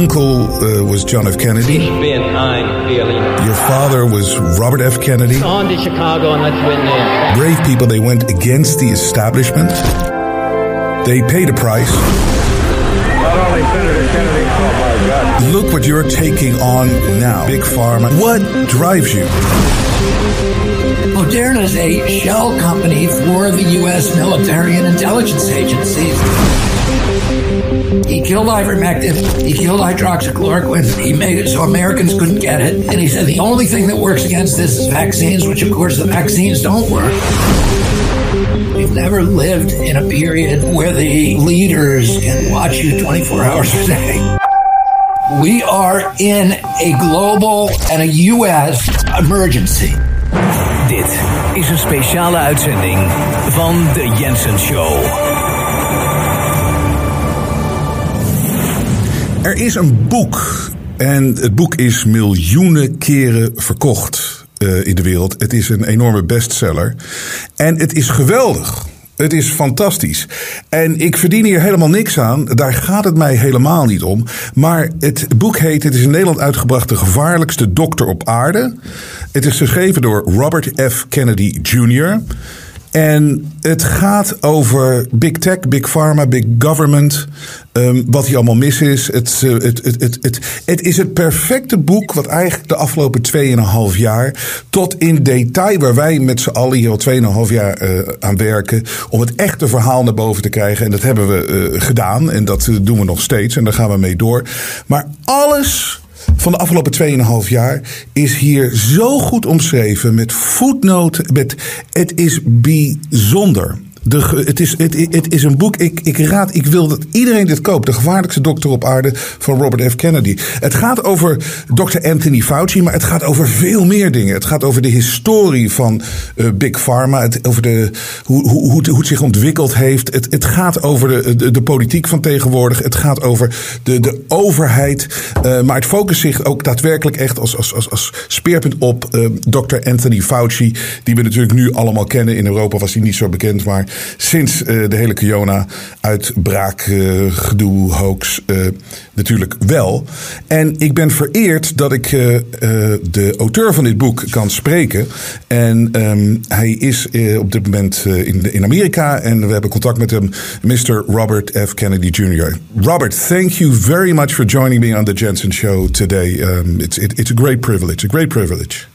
uncle uh, was John F. Kennedy. Ich bin ein Your father was Robert F. Kennedy. On to Chicago and let's win there. Brave people, they went against the establishment. They paid a price. Not only Senator Kennedy, oh my God. Look what you're taking on now, Big Pharma. What drives you? Moderna is a shell company for the U.S. military and intelligence agencies. He killed ivermectin. He killed hydroxychloroquine. He made it so Americans couldn't get it. And he said the only thing that works against this is vaccines, which of course the vaccines don't work. We've never lived in a period where the leaders can watch you 24 hours a day. We are in a global and a U.S. emergency. Dit is een speciale uitzending van de Jensen Show. Er is een boek. En het boek is miljoenen keren verkocht uh, in de wereld. Het is een enorme bestseller. En het is geweldig. Het is fantastisch. En ik verdien hier helemaal niks aan. Daar gaat het mij helemaal niet om. Maar het boek heet, het is in Nederland uitgebracht, De gevaarlijkste dokter op aarde. Het is geschreven door Robert F. Kennedy Jr. En het gaat over big tech, big pharma, big government. Um, wat hier allemaal mis is. Het, uh, het, het, het, het, is het perfecte boek wat eigenlijk de afgelopen 2,5 jaar... tot in detail, waar wij met z'n allen hier al 2,5 jaar uh, aan werken... om het echte verhaal naar boven te krijgen. En dat hebben we uh, gedaan en dat doen we nog steeds. En daar gaan we mee door. Maar alles van de afgelopen 2,5 jaar is hier zo goed omschreven met voetnoten. Met, het is bijzonder. De, het, is, het, het is een boek, ik, ik raad, ik wil dat iedereen dit koopt. De gevaarlijkste dokter op aarde van Robert F. Kennedy. Het gaat over Dr. Anthony Fauci, maar het gaat over veel meer dingen. Het gaat over de historie van uh, Big Pharma. Het, over de, hoe, hoe, hoe, het zich ontwikkeld heeft. Het, het gaat over de, de, politiek van tegenwoordig. Het gaat over de, de overheid. Uh, maar het focust zich ook daadwerkelijk echt als, als, als, als speerpunt op uh, Dr. Anthony Fauci. Die we natuurlijk nu allemaal kennen. In Europa was hij niet zo bekend, maar sinds uh, de hele corona-uitbraak, uh, gedoe, hoax, uh, natuurlijk wel. En ik ben vereerd dat ik de auteur van dit boek kan spreken. En um, hij is op dit moment in, in Amerika en we hebben contact met hem, Mr. Robert F. Kennedy Jr. Robert, thank you very much for joining me on the Jensen Show today. Um, it's, it, it's a great privilege, a great privilege.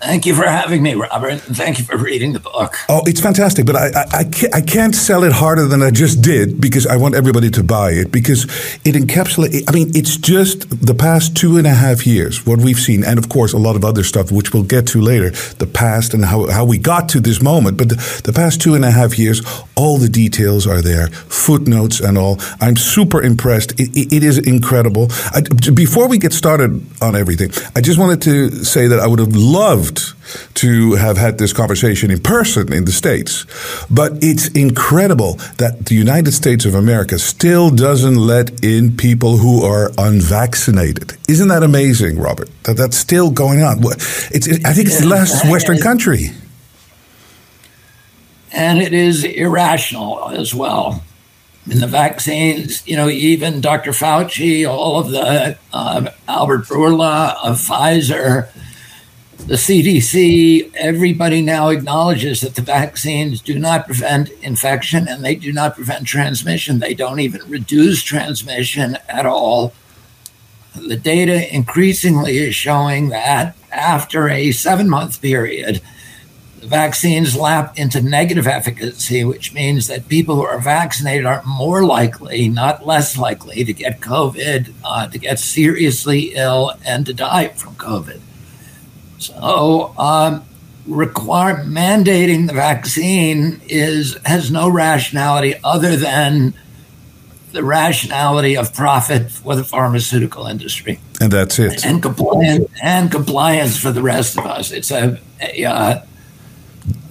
Thank you for having me, Robert. Thank you for reading the book. Oh, it's fantastic, but I, I, I, can't, sell it harder than I just did because I want everybody to buy it because it encapsulates, I mean, it's just the past two and a half years, what we've seen, and of course, a lot of other stuff, which we'll get to later, the past and how, how we got to this moment. But the, the past two and a half years, all the details are there, footnotes and all. I'm super impressed. it, it, it is incredible. I, before we get started on everything, I just wanted to say that I would have loved to have had this conversation in person in the States. But it's incredible that the United States of America still doesn't let in people who are unvaccinated. Isn't that amazing, Robert? That that's still going on. It's, I think it's the last Western country. And it is irrational as well. In the vaccines, you know, even Dr. Fauci, all of the uh, Albert Bourla of Pfizer, the CDC, everybody now acknowledges that the vaccines do not prevent infection and they do not prevent transmission. They don't even reduce transmission at all. The data increasingly is showing that after a seven month period, the vaccines lap into negative efficacy, which means that people who are vaccinated are more likely, not less likely, to get COVID, uh, to get seriously ill, and to die from COVID. So, um, require mandating the vaccine is has no rationality other than the rationality of profit for the pharmaceutical industry, and that's it, and compliance and compliance for the rest of us. It's a, a uh,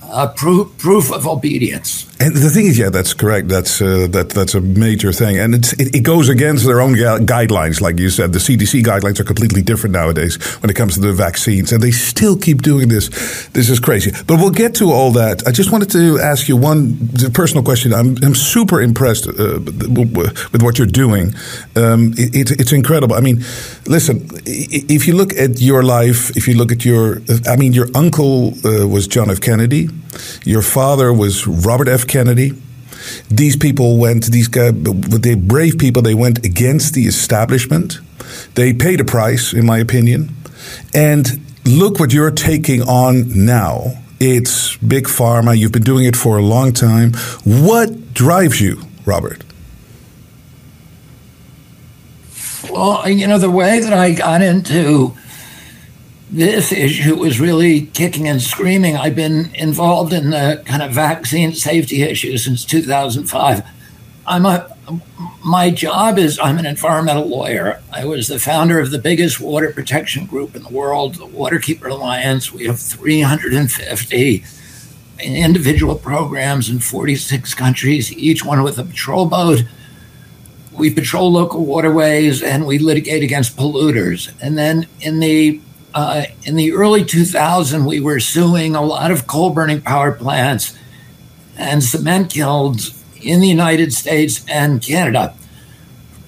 uh, proof, proof of obedience. And the thing is, yeah, that's correct. That's uh, that that's a major thing, and it, it goes against their own gu- guidelines. Like you said, the CDC guidelines are completely different nowadays when it comes to the vaccines, and they still keep doing this. This is crazy. But we'll get to all that. I just wanted to ask you one personal question. I'm, I'm super impressed uh, with what you're doing. Um, it, it, it's incredible. I mean, listen, if you look at your life, if you look at your, I mean, your uncle uh, was John F. Kennedy. Your father was Robert F. Kennedy. These people went, these guys, they brave people, they went against the establishment. They paid a price, in my opinion. And look what you're taking on now. It's big pharma. You've been doing it for a long time. What drives you, Robert? Well, you know, the way that I got into this issue was really kicking and screaming. I've been involved in the kind of vaccine safety issue since 2005. I'm a my job is I'm an environmental lawyer. I was the founder of the biggest water protection group in the world, the Waterkeeper Alliance. We have 350 individual programs in 46 countries, each one with a patrol boat. We patrol local waterways and we litigate against polluters. And then in the uh, in the early 2000s, we were suing a lot of coal burning power plants and cement kilns in the United States and Canada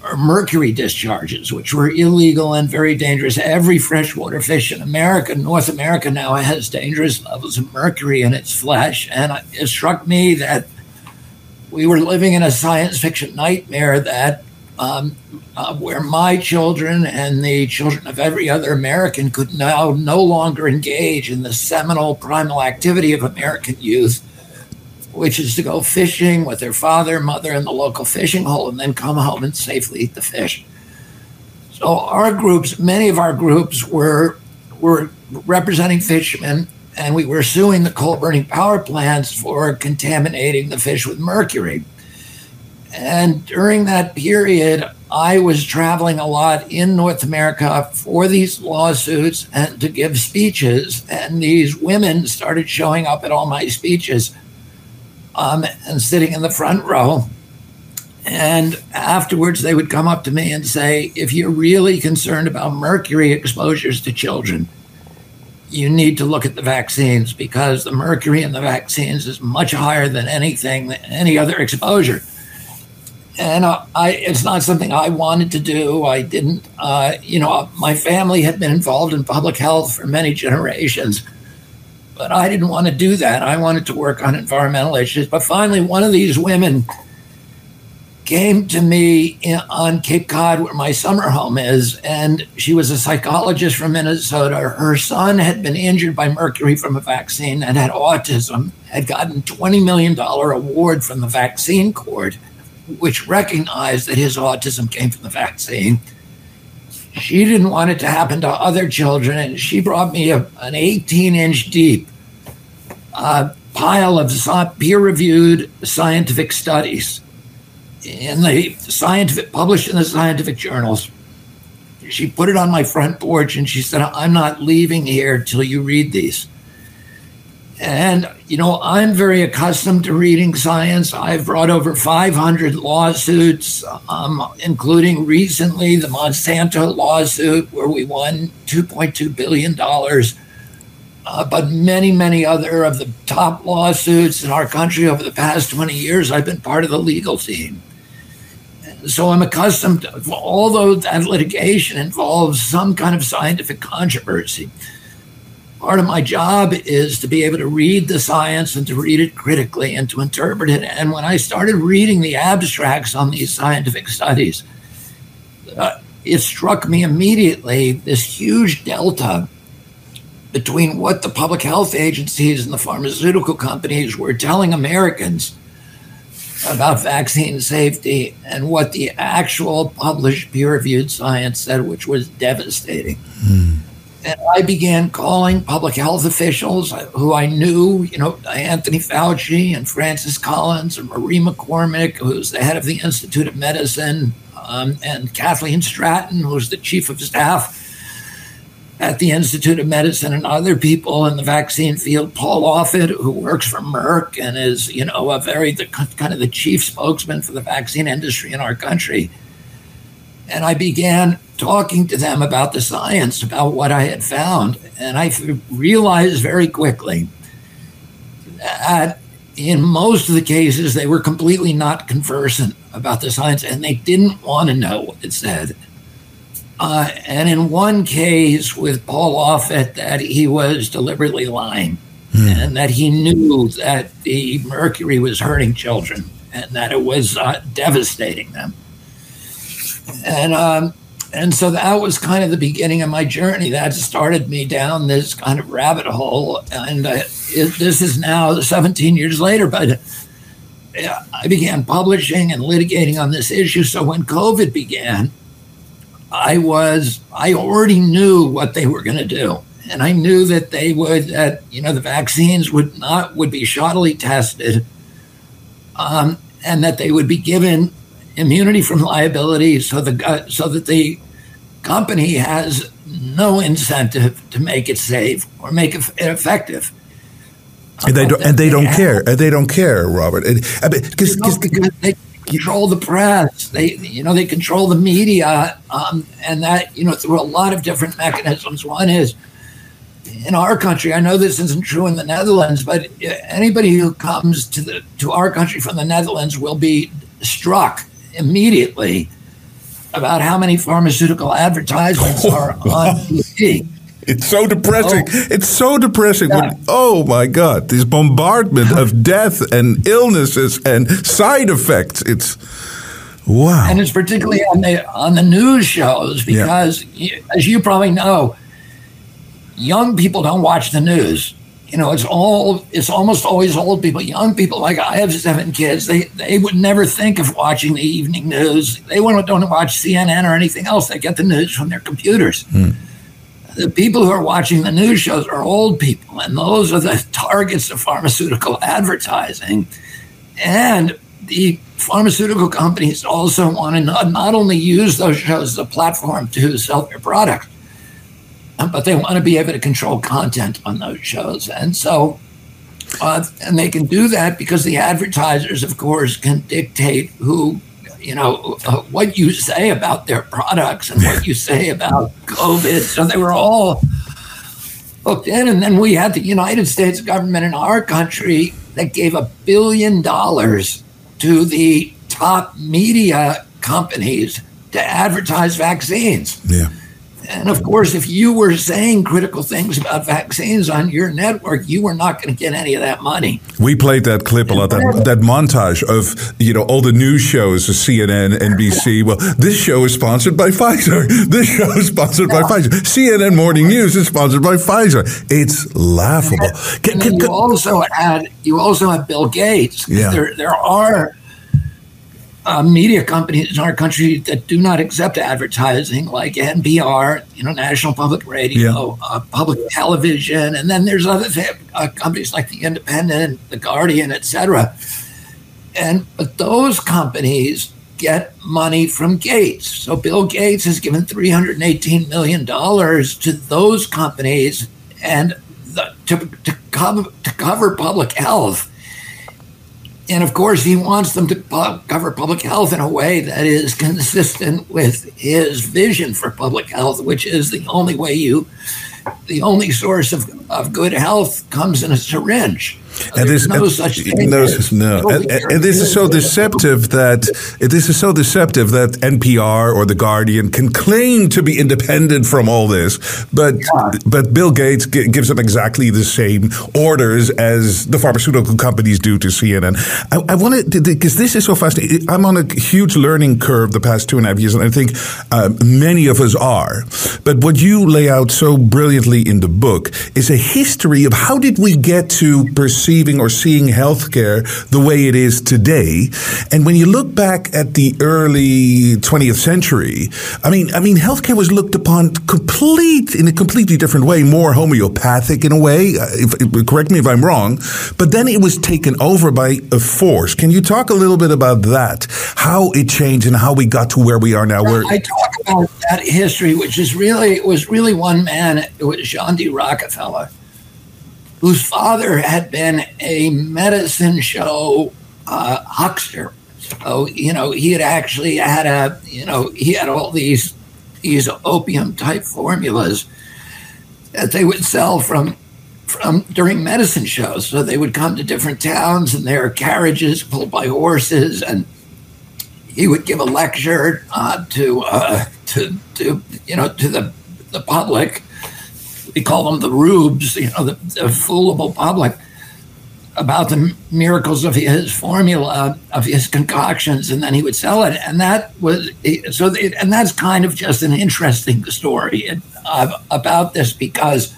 for mercury discharges, which were illegal and very dangerous. Every freshwater fish in America, North America now has dangerous levels of mercury in its flesh. And it struck me that we were living in a science fiction nightmare that um, uh, where my children and the children of every other American could now no longer engage in the seminal primal activity of American youth, which is to go fishing with their father, mother in the local fishing hole and then come home and safely eat the fish. So our groups, many of our groups were were representing fishermen and we were suing the coal burning power plants for contaminating the fish with mercury. And during that period, I was traveling a lot in North America for these lawsuits and to give speeches. And these women started showing up at all my speeches um, and sitting in the front row. And afterwards, they would come up to me and say, If you're really concerned about mercury exposures to children, you need to look at the vaccines because the mercury in the vaccines is much higher than anything, any other exposure and uh, I, it's not something I wanted to do. I didn't, uh, you know, my family had been involved in public health for many generations, but I didn't want to do that. I wanted to work on environmental issues. But finally, one of these women came to me in, on Cape Cod, where my summer home is, and she was a psychologist from Minnesota. Her son had been injured by mercury from a vaccine and had autism, had gotten $20 million award from the vaccine court which recognized that his autism came from the vaccine. She didn't want it to happen to other children, and she brought me a, an 18 inch deep uh, pile of peer reviewed scientific studies in the scientific published in the scientific journals. She put it on my front porch and she said, I'm not leaving here till you read these. And, you know, I'm very accustomed to reading science. I've brought over 500 lawsuits, um, including recently the Monsanto lawsuit, where we won $2.2 billion. Uh, but many, many other of the top lawsuits in our country over the past 20 years, I've been part of the legal team. So I'm accustomed, to, although that litigation involves some kind of scientific controversy part of my job is to be able to read the science and to read it critically and to interpret it. And when I started reading the abstracts on these scientific studies, uh, it struck me immediately this huge delta between what the public health agencies and the pharmaceutical companies were telling Americans about vaccine safety and what the actual published peer reviewed science said, which was devastating. Mm. And I began calling public health officials who I knew, you know, Anthony Fauci and Francis Collins and Marie McCormick, who's the head of the Institute of Medicine, um, and Kathleen Stratton, who's the chief of staff. at the Institute of Medicine and other people in the vaccine field. Paul Offit, who works for Merck and is, you know, a very the, kind of the chief spokesman for the vaccine industry in our country. And I began talking to them about the science, about what I had found, and I realized very quickly that in most of the cases they were completely not conversant about the science, and they didn't want to know what it said. Uh, and in one case with Paul Offit, that he was deliberately lying mm. and that he knew that the mercury was hurting children and that it was uh, devastating them. And um, and so that was kind of the beginning of my journey. That started me down this kind of rabbit hole. And uh, it, this is now 17 years later, but I began publishing and litigating on this issue. So when COVID began, I was I already knew what they were going to do, and I knew that they would that you know the vaccines would not would be shoddily tested, um, and that they would be given immunity from liability, so the so that the company has no incentive to make it safe or make it effective. And they don't, and they, don't care. And they don't care, Robert. Because they control the press. They, you know, they control the media, um, and that, you know, through a lot of different mechanisms. One is in our country. I know this isn't true in the Netherlands, but anybody who comes to the to our country from the Netherlands will be struck immediately about how many pharmaceutical advertisements are on TV. It's so depressing. Oh. It's so depressing. Yeah. When, oh my God, this bombardment of death and illnesses and side effects. It's wow. And it's particularly on the on the news shows because, yeah. as you probably know, young people don't watch the news. You know, it's all it's almost always old people. Young people, like I have seven kids, they they would never think of watching the evening news. They don't want to watch CNN or anything else. They get the news from their computers. Hmm the people who are watching the news shows are old people, and those are the targets of pharmaceutical advertising. And the pharmaceutical companies also want to not, not only use those shows as a platform to sell their product, but they want to be able to control content on those shows. And so, uh, and they can do that because the advertisers, of course, can dictate who you know, uh, what you say about their products and what you say about COVID. So they were all hooked in. And then we had the United States government in our country that gave a billion dollars to the top media companies to advertise vaccines. Yeah. And of course, if you were saying critical things about vaccines on your network, you were not going to get any of that money. We played that clip a lot, that, that montage of you know all the news shows, CNN, NBC. Well, this show is sponsored by Pfizer. This show is sponsored by Pfizer. CNN Morning News is sponsored by Pfizer. It's laughable. Can, can, you also had you also had Bill Gates. Yeah. There there are uh, media companies in our country that do not accept advertising, like NPR, you know, National Public Radio, yeah. uh, public television, and then there's other th- uh, companies like the Independent, the Guardian, etc. And but those companies get money from Gates. So Bill Gates has given 318 million dollars to those companies and the, to, to cover to cover public health and of course, he wants them to cover public health in a way that is consistent with his vision for public health, which is the only way you, the only source of, of good health comes in a syringe. And this, no and, such thing. No, no. And, and, this is so deceptive that this is so deceptive that NPR or the Guardian can claim to be independent from all this, but yeah. but Bill Gates g- gives them exactly the same orders as the pharmaceutical companies do to CNN. I, I wanted because this is so fascinating. I'm on a huge learning curve the past two and a half years, and I think uh, many of us are. But what you lay out so brilliantly in the book is a history of how did we get to perceiving or seeing healthcare the way it is today. And when you look back at the early 20th century, I mean, I mean, healthcare was looked upon complete in a completely different way, more homeopathic in a way. Uh, if- correct me if I'm wrong, but then it was taken over by a force. Can you talk a little bit about that? How it changed and how we got to where we are now? Where I talk about that history, which is really it was really one man. It was John D. Rockefeller, whose father had been a medicine show uh, huckster. So you know he had actually had a you know he had all these these opium type formulas that they would sell from from during medicine shows. So they would come to different towns and there are carriages pulled by horses and he would give a lecture uh, to uh, to to you know to the the public. We call them the rubes, you know, the, the foolable public about the miracles of his formula of his concoctions, and then he would sell it. And that was so. It, and that's kind of just an interesting story uh, about this because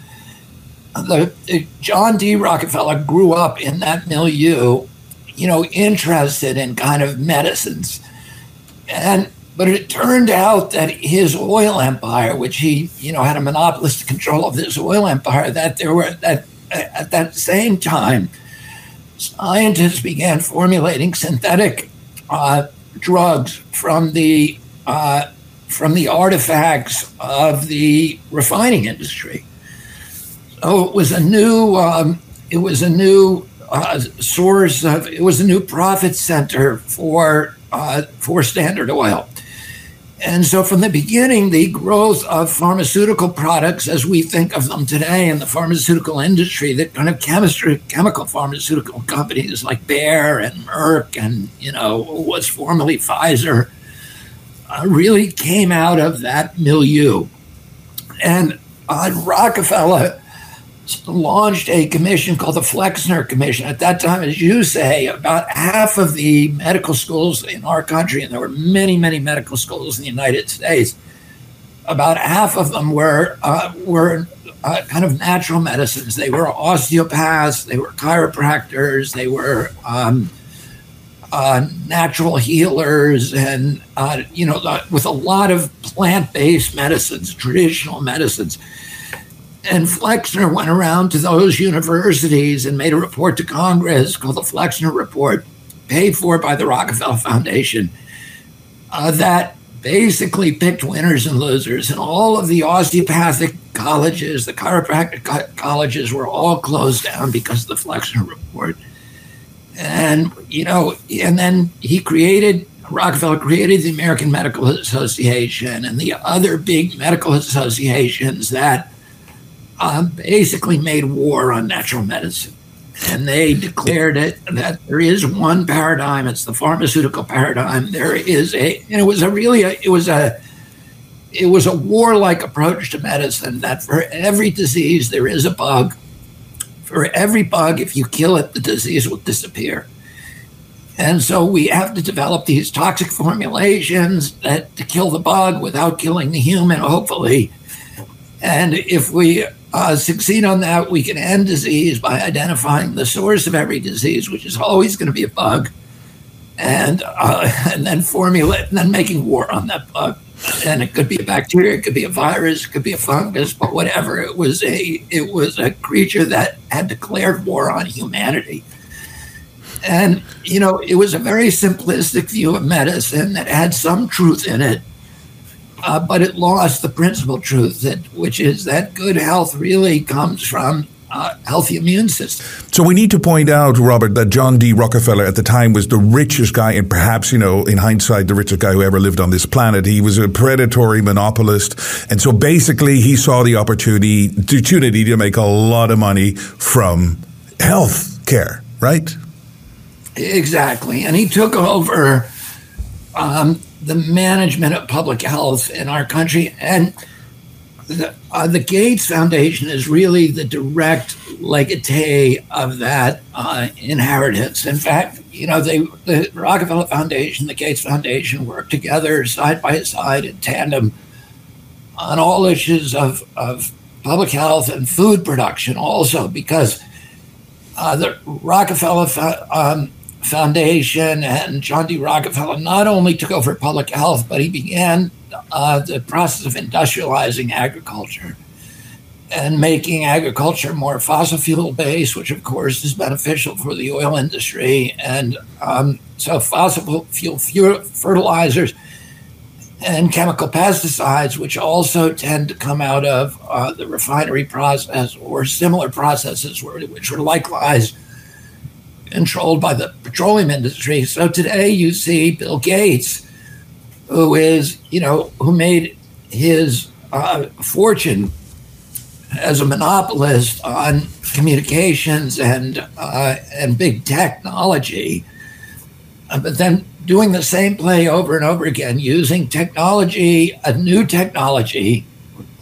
the, the John D. Rockefeller grew up in that milieu, you know, interested in kind of medicines and but it turned out that his oil empire, which he you know had a monopolistic control of this oil empire, that there were that at that same time, scientists began formulating synthetic uh, drugs from the uh, from the artifacts of the refining industry. So it was a new um, it was a new uh, source of it was a new profit center for uh, for Standard Oil. And so, from the beginning, the growth of pharmaceutical products as we think of them today in the pharmaceutical industry, the kind of chemistry, chemical pharmaceutical companies like Bayer and Merck and, you know, was formerly Pfizer, uh, really came out of that milieu. And uh, Rockefeller launched a commission called the Flexner Commission. At that time, as you say, about half of the medical schools in our country, and there were many, many medical schools in the United States, about half of them were uh, were uh, kind of natural medicines. They were osteopaths, they were chiropractors, they were um, uh, natural healers, and uh, you know, with a lot of plant-based medicines, traditional medicines. And Flexner went around to those universities and made a report to Congress called the Flexner Report, paid for by the Rockefeller Foundation, uh, that basically picked winners and losers. And all of the osteopathic colleges, the chiropractic co- colleges were all closed down because of the Flexner Report. And, you know, and then he created Rockefeller created the American Medical Association and the other big medical associations that uh, basically made war on natural medicine. And they declared it that there is one paradigm. It's the pharmaceutical paradigm. There is a, and it was a really, a, it was a, it was a warlike approach to medicine. That for every disease there is a bug. For every bug, if you kill it, the disease will disappear. And so we have to develop these toxic formulations that to kill the bug without killing the human, hopefully. And if we uh, succeed on that, we can end disease by identifying the source of every disease, which is always going to be a bug, and uh, and then formulate and then making war on that bug. And it could be a bacteria, it could be a virus, it could be a fungus, but whatever. It was a it was a creature that had declared war on humanity. And you know, it was a very simplistic view of medicine that had some truth in it, uh, but it lost the principal truth that, which is that good health really comes from a healthy immune system. So we need to point out, Robert, that John D. Rockefeller at the time was the richest guy, and perhaps, you know, in hindsight, the richest guy who ever lived on this planet. He was a predatory monopolist. And so basically he saw the opportunity, opportunity to make a lot of money from health care, right? Exactly. And he took over um, the management of public health in our country. And the, uh, the Gates Foundation is really the direct legatee of that uh, inheritance. In fact, you know, they, the Rockefeller Foundation, the Gates Foundation work together side by side in tandem on all issues of, of public health and food production also because uh, the Rockefeller um, Foundation and John D. Rockefeller not only took over public health, but he began uh, the process of industrializing agriculture and making agriculture more fossil fuel based, which of course is beneficial for the oil industry. And um, so, fossil fuel fertilizers and chemical pesticides, which also tend to come out of uh, the refinery process or similar processes, which were likewise controlled by the petroleum industry. So today you see Bill Gates, who is, you know, who made his uh, fortune as a monopolist on communications and uh, and big technology, uh, but then doing the same play over and over again, using technology, a new technology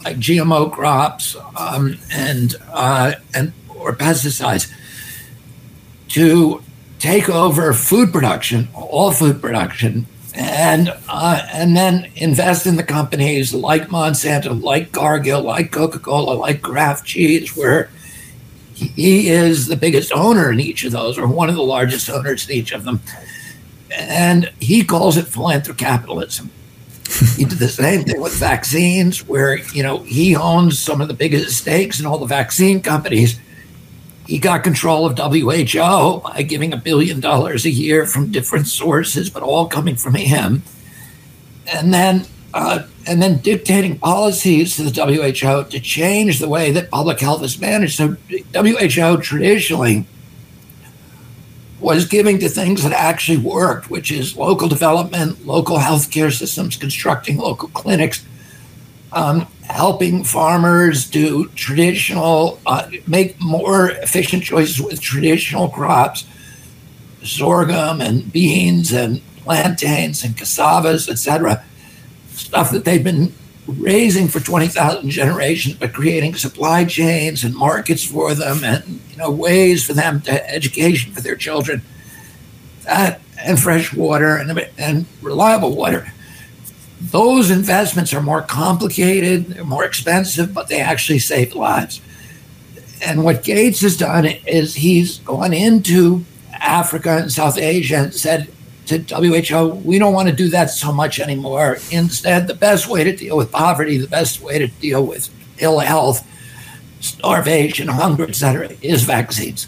like GMO crops um, and uh, and or pesticides to take over food production, all food production, and uh, and then invest in the companies like Monsanto, like Cargill, like Coca Cola, like Kraft Cheese, where he is the biggest owner in each of those, or one of the largest owners in each of them. And he calls it philanthrocapitalism. he did the same thing with vaccines, where you know he owns some of the biggest stakes in all the vaccine companies he got control of WHO by giving a billion dollars a year from different sources, but all coming from him. And then, uh, and then dictating policies to the WHO to change the way that public health is managed. So, WHO traditionally was giving to things that actually worked, which is local development, local healthcare systems, constructing local clinics, um, helping farmers do traditional, uh, make more efficient choices with traditional crops, sorghum and beans and plantains and cassavas, etc. Stuff that they've been raising for 20,000 generations, but creating supply chains and markets for them and you know ways for them to education for their children. That and fresh water and, and reliable water those investments are more complicated, more expensive, but they actually save lives. And what Gates has done is he's gone into Africa and South Asia and said to WHO, we don't want to do that so much anymore. Instead, the best way to deal with poverty, the best way to deal with ill health, starvation, hunger, etc., is vaccines.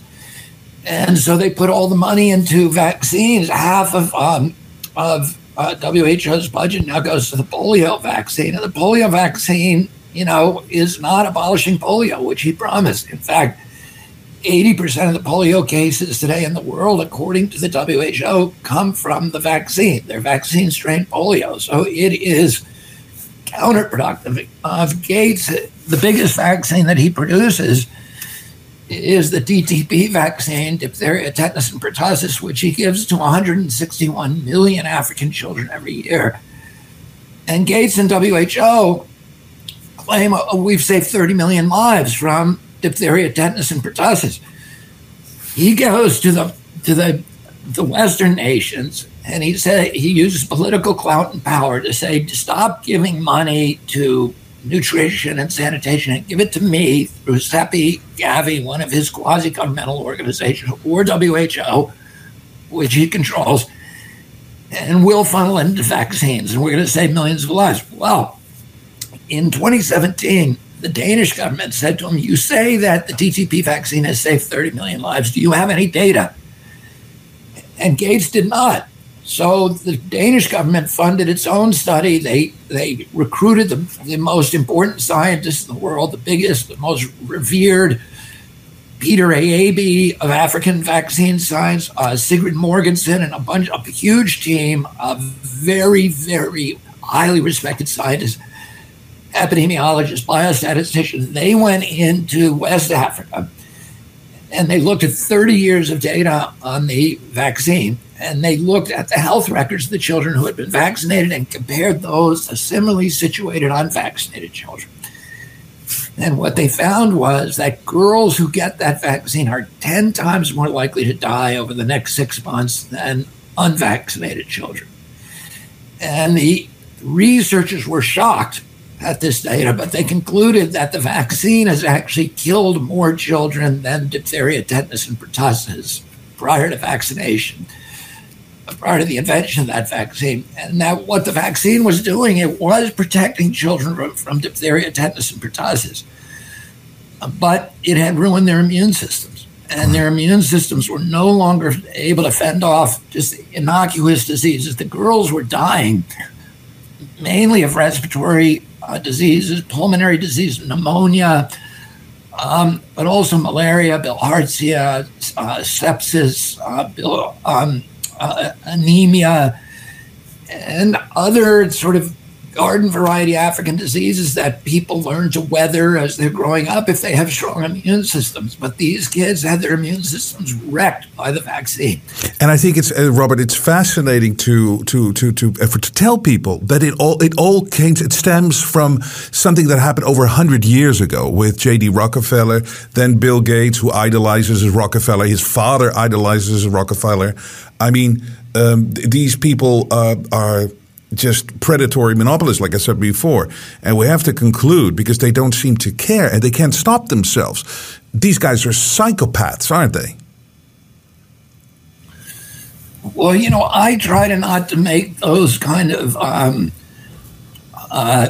And so they put all the money into vaccines. Half of um, of uh, WHO's budget now goes to the polio vaccine. And the polio vaccine, you know, is not abolishing polio, which he promised. In fact, 80% of the polio cases today in the world, according to the WHO, come from the vaccine. They're vaccine strain polio. So it is counterproductive. Of Gates, the biggest vaccine that he produces is the DTP vaccine, diphtheria, tetanus, and pertussis, which he gives to 161 million African children every year. And Gates and WHO claim uh, we've saved 30 million lives from diphtheria, tetanus, and pertussis. He goes to the to the the Western nations and he said he uses political clout and power to say stop giving money to nutrition and sanitation and give it to me through CEPI, Gavi, one of his quasi governmental organizations, or WHO, which he controls, and we'll funnel into vaccines and we're going to save millions of lives. Well, in 2017, the Danish government said to him, You say that the DTP vaccine has saved 30 million lives. Do you have any data? And Gates did not. So the Danish government funded its own study. They they recruited the, the most important scientists in the world, the biggest, the most revered. Peter Aaby of African vaccine science, uh, Sigrid Morgensen, and a bunch, a huge team of very, very highly respected scientists, epidemiologists, biostatisticians. They went into West Africa and they looked at 30 years of data on the vaccine and they looked at the health records of the children who had been vaccinated and compared those to similarly situated unvaccinated children. And what they found was that girls who get that vaccine are 10 times more likely to die over the next six months than unvaccinated children. And the researchers were shocked at this data, but they concluded that the vaccine has actually killed more children than diphtheria, tetanus, and pertussis prior to vaccination, prior to the invention of that vaccine. And that what the vaccine was doing, it was protecting children from, from diphtheria, tetanus, and pertussis, but it had ruined their immune systems. And their immune systems were no longer able to fend off just innocuous diseases. The girls were dying mainly of respiratory uh, diseases, pulmonary disease, pneumonia, um, but also malaria, bilharzia, uh, sepsis, uh, bil- um, uh, Uh, anemia, and other sort of garden variety African diseases that people learn to weather as they're growing up if they have strong immune systems. But these kids had their immune systems wrecked by the vaccine. And I think it's uh, Robert. It's fascinating to to to to uh, to tell people that it all it all came. It stems from something that happened over hundred years ago with J.D. Rockefeller, then Bill Gates, who idolizes Rockefeller. His father idolizes Rockefeller. I mean, um, th- these people uh, are just predatory monopolists, like I said before. And we have to conclude because they don't seem to care and they can't stop themselves. These guys are psychopaths, aren't they? Well, you know, I try to not to make those kind of um, uh,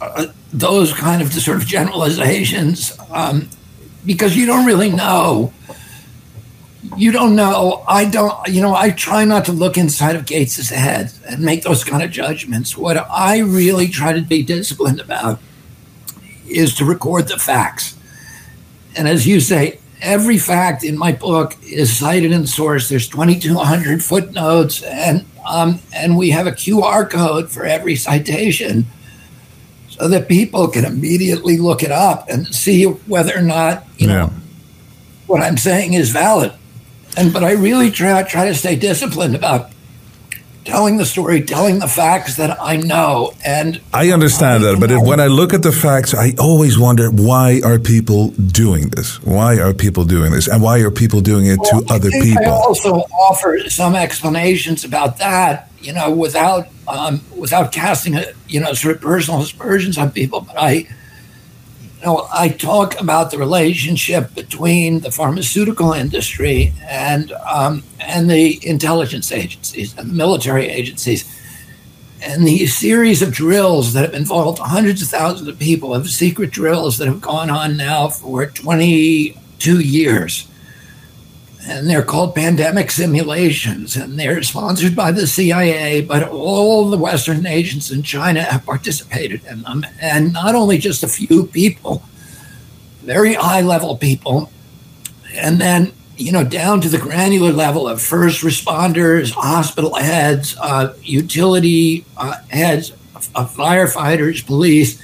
uh, those kind of sort of generalizations um, because you don't really know. You don't know. I don't. You know, I try not to look inside of Gates's head and make those kind of judgments. What I really try to be disciplined about is to record the facts. And as you say, every fact in my book is cited in source. There's 2,200 footnotes, and um, and we have a QR code for every citation, so that people can immediately look it up and see whether or not you know what I'm saying is valid. And but I really try try to stay disciplined about telling the story, telling the facts that I know. And I understand that, but if, when I look at the facts, I always wonder why are people doing this? Why are people doing this? And why are people doing it Well, to I other people? I also offer some explanations about that, you know, without um, without casting a you know sort of personal aspersions on people. But I, know, I talk about the relationship between the pharmaceutical industry and um, and the intelligence agencies and the military agencies. And the series of drills that have involved hundreds of thousands of people, of secret drills that have gone on now for 22 years and they're called pandemic simulations, and they're sponsored by the CIA, but all the Western nations and China have participated in them, and not only just a few people, very high level people, and then you know down to the granular level of first responders, hospital heads, uh, utility uh, heads, uh, firefighters, police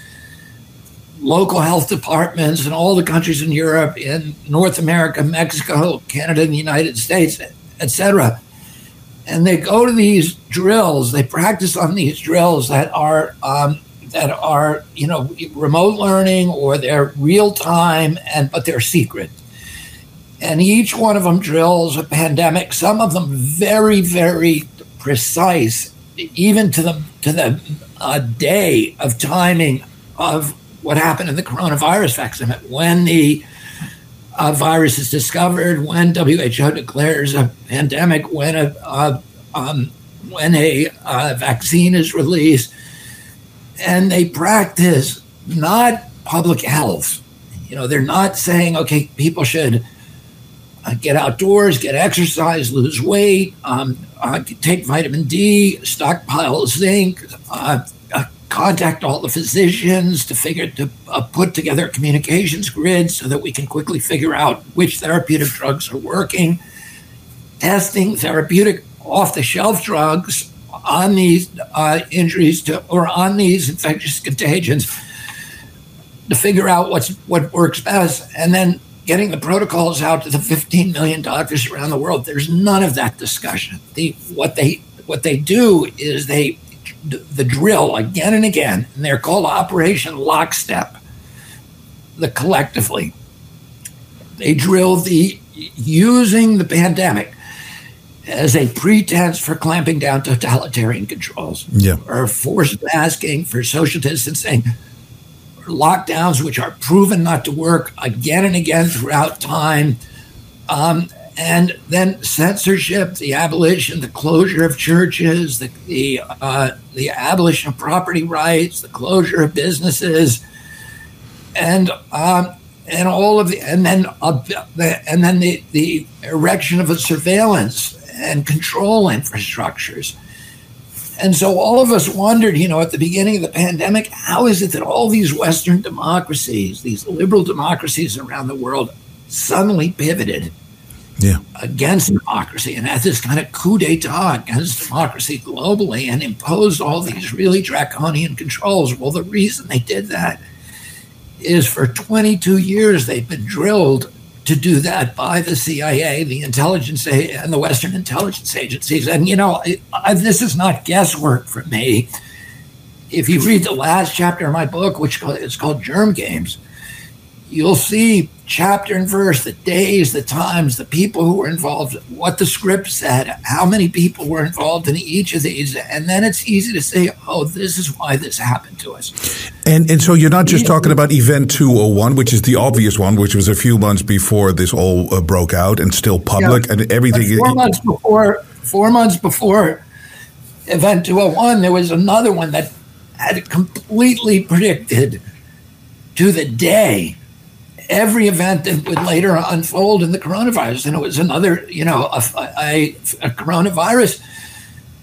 local health departments in all the countries in Europe, in North America, Mexico, Canada, and the United States, etc. And they go to these drills. They practice on these drills that are um, that are you know remote learning or they're real time, and but they're secret. And each one of them drills a pandemic. Some of them very very precise, even to the to the uh, day of timing of what happened in the coronavirus vaccine. When the uh, virus is discovered, when WHO declares a pandemic, when a uh, um, when a uh, vaccine is released, and they practice not public health. You know, they're not saying, okay, people should uh, get outdoors, get exercise, lose weight, um, uh, take vitamin D, stockpile zinc, uh, contact all the physicians to figure to uh, put together a communications grid so that we can quickly figure out which therapeutic drugs are working. Testing therapeutic off-the-shelf drugs on these uh, injuries to or on these infectious contagions to figure out what's what works best, and then getting the protocols out to the 15 million doctors around the world. There's none of that discussion. The, what they what they do is they the drill again and again, and they're called Operation Lockstep. The collectively, they drill the using the pandemic as a pretense for clamping down totalitarian controls Yeah. or forced masking for social distancing or lockdowns, which are proven not to work again and again throughout time. Um, and then censorship, the abolition, the closure of churches, the the, uh, the abolition of property rights, the closure of businesses, and um, and all of the and then uh, the, and then the the erection of a surveillance and control infrastructures. And so all of us wondered, you know, at the beginning of the pandemic, how is it that all these Western democracies, these liberal democracies around the world, suddenly pivoted Yeah. against democracy and had this kind of coup d'etat against democracy globally and imposed all these really draconian controls. Well, the reason they did that is for 22 years they've been drilled to do that by the CIA, the intelligence and the Western intelligence agencies. And you know, I, this is not guesswork for me. If you read the last chapter of my book, which is called Germ Games, you'll see chapter and verse, the days, the times, the people who were involved, what the script said, how many people were involved in each of these. And then it's easy to say, oh, this is why this happened to us. And and so you're not just talking about Event 201, which is the obvious one, which was a few months before this all uh, broke out and still public Yeah. and everything. Four months before, four months before Event 201, there was another one that had completely predicted to the day every event that would later unfold in the coronavirus. And it was another, you know, a, a, a coronavirus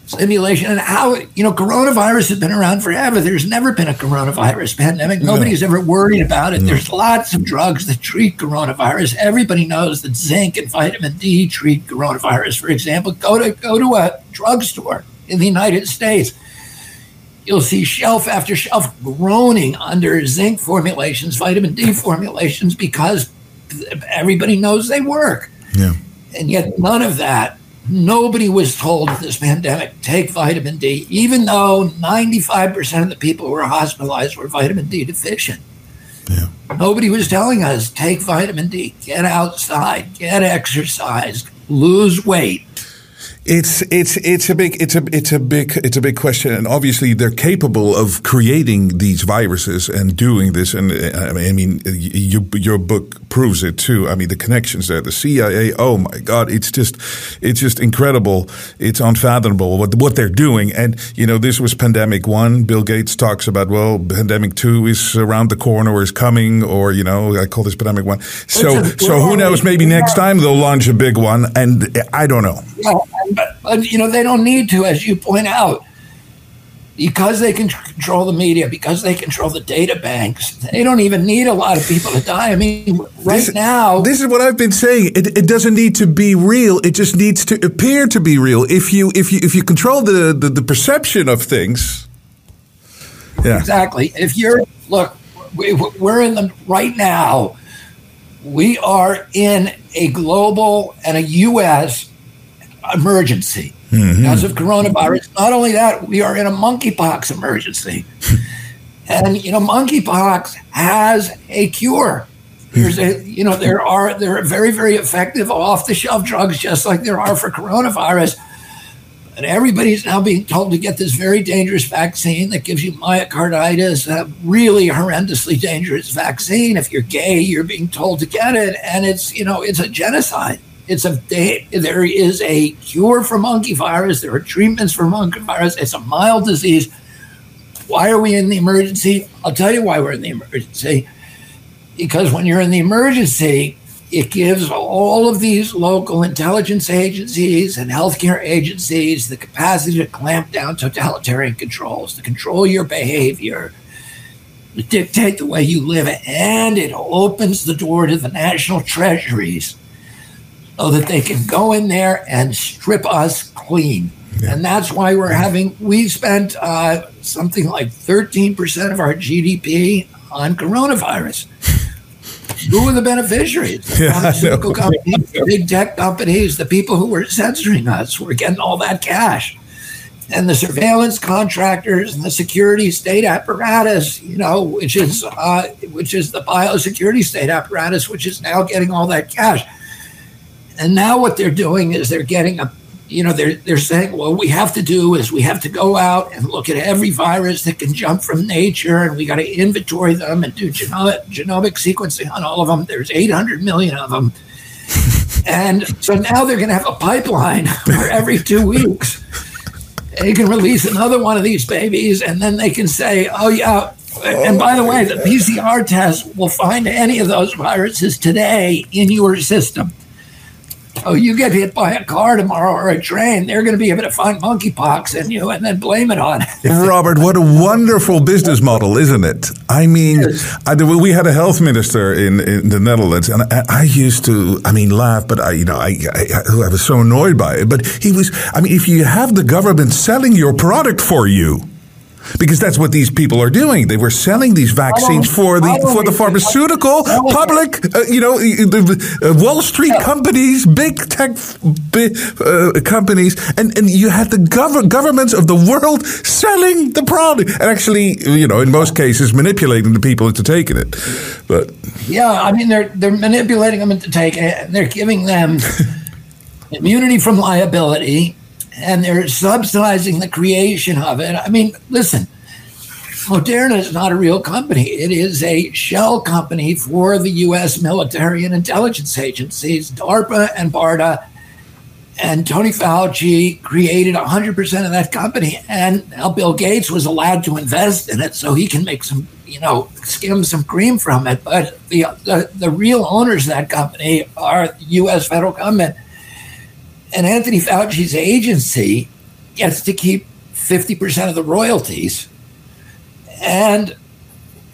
simulation. And how, you know, coronavirus has been around forever. There's never been a coronavirus pandemic. Nobody's ever worried about it. There's lots of drugs that treat coronavirus. Everybody knows that zinc and vitamin D treat coronavirus. For example, go to go to a drugstore in the United States you'll see shelf after shelf groaning under zinc formulations, vitamin D formulations, because everybody knows they work. Yeah. And yet, none of that, nobody was told this pandemic, take vitamin D, even though 95% of the people who were hospitalized were vitamin D deficient. Yeah. Nobody was telling us, take vitamin D, get outside, get exercise, lose weight. It's it's it's a big it's a it's a big it's a big question, and obviously they're capable of creating these viruses and doing this. And uh, I mean, you, your book proves it too. I mean, the connections there, the CIA. Oh my God, it's just it's just incredible. It's unfathomable what what they're doing. And you know, this was pandemic one. Bill Gates talks about well, pandemic two is around the corner or is coming, or you know, I call this pandemic one. So so who knows? Maybe next time they'll launch a big one, and I don't know. Well, but, but you know they don't need to, as you point out, because they can tr- control the media, because they control the data banks. They don't even need a lot of people to die. I mean, right This- now, This is what I've been saying. It, it doesn't need to be real. It just needs to appear to be real. If you if you if you control the the, the perception of things. Yeah. exactly. If you're look, we, we're in the right now. We are in a global and a U.S. emergency mm-hmm. because of coronavirus. Not only that, we are in a monkeypox emergency, and you know, monkeypox has a cure. There's a, you know, there are there are very very effective off the shelf drugs, just like there are for coronavirus. And everybody's now being told to get this very dangerous vaccine that gives you myocarditis, a really horrendously dangerous vaccine. If you're gay, you're being told to get it. And it's, you know, it's a genocide. It's a, there is a cure for monkey virus. There are treatments for monkey virus. It's a mild disease. Why are we in the emergency? I'll tell you why we're in the emergency. Because when you're in the emergency, it gives all of these local intelligence agencies and healthcare agencies the capacity to clamp down totalitarian controls, to control your behavior, to dictate the way you live, and it opens the door to the national treasuries so that they can go in there and strip us clean. And that's why we're having, we spent uh, something like 13% of our GDP on coronavirus. Who are the beneficiaries? The Yeah, pharmaceutical companies, the big tech companies, the people who were censoring us were getting all that cash. And the surveillance contractors and the security state apparatus, you know, which is uh, which is the biosecurity state apparatus, which is now getting all that cash. And now what they're doing is they're getting a you know, they're, they're saying, well, we have to do is we have to go out and look at every virus that can jump from nature, and we got to inventory them and do genomic, genomic sequencing on all of them. There's 800 million of them. and so now they're going to have a pipeline where every two weeks they can release another one of these babies, and then they can say, oh, yeah. And by the way, the PCR test will find any of those viruses today in your system. Oh, you get hit by a car tomorrow or a train, they're going to be able to find monkeypox in you and then blame it on it. Robert, what a wonderful business model, isn't it? I mean, I, we had a health minister in, in the Netherlands, and I, I, used to, I mean, laugh, but I, you know, I, I, I was so annoyed by it. But he was, I mean, if you have the government selling your product for you, because that's what these people are doing. They were selling these vaccines for the for the pharmaceutical public, uh, you know, the uh, Wall Street companies, big tech big, uh, companies, and and you had the gov- governments of the world selling the product, and actually, you know, in most cases, manipulating the people into taking it. But yeah, I mean, they're they're manipulating them into taking it, and they're giving them immunity from liability and they're subsidizing the creation of it. I mean, listen, Moderna is not a real company. It is a shell company for the U.S. military and intelligence agencies, DARPA and BARDA. And Tony Fauci created 100% of that company. And now Bill Gates was allowed to invest in it so he can make some, you know, skim some cream from it. But the, the, the real owners of that company are the U.S. federal government and Anthony Fauci's agency gets to keep 50% of the royalties. And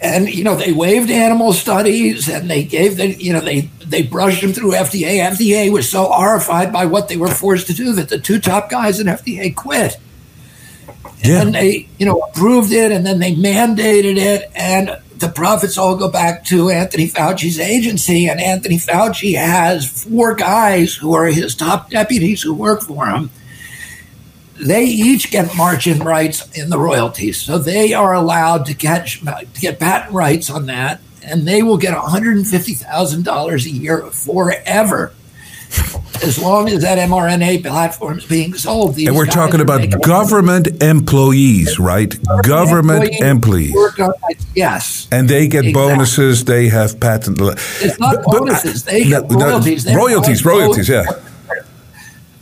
and you know they waived animal studies and they gave the you know they they brushed them through FDA. FDA was so horrified by what they were forced to do that the two top guys in FDA quit. Yeah. And they you know approved it and then they mandated it and the profits all go back to Anthony Fauci's agency, and Anthony Fauci has four guys who are his top deputies who work for him. They each get margin rights in the royalties, so they are allowed to catch to get patent rights on that, and they will get one hundred and fifty thousand dollars a year forever as long as that mRNA platform is being sold. and we're talking about government employees, right? Government, employees. employees. yes. And they get exactly. bonuses. They have patent. It's not but, bonuses. But, they get no, royalties. No, royalties. Royalties. Yeah.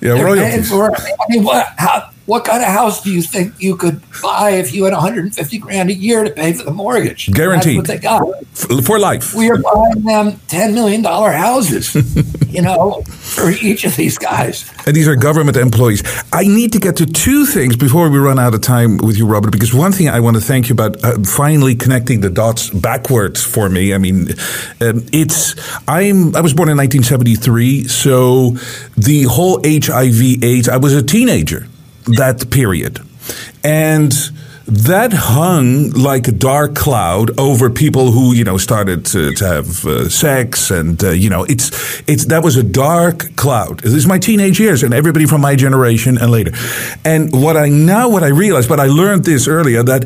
Yeah, royalties. For, I mean, what? How, what kind of house do you think you could buy if you had 150 grand a year to pay for the mortgage? Guaranteed. That's what they got. For life. We are buying them $10 million houses, you know, for each of these guys. And these are government employees. I need to get to two things before we run out of time with you, Robert, because one thing I want to thank you about uh, finally connecting the dots backwards for me. I mean, um, it's, I'm, I was born in 1973, so the whole HIV AIDS, I was a teenager that period. And that hung like a dark cloud over people who you know started to, to have uh, sex and uh, you know it's it's that was a dark cloud. This is my teenage years and everybody from my generation and later. And what i now what i realized but i learned this earlier that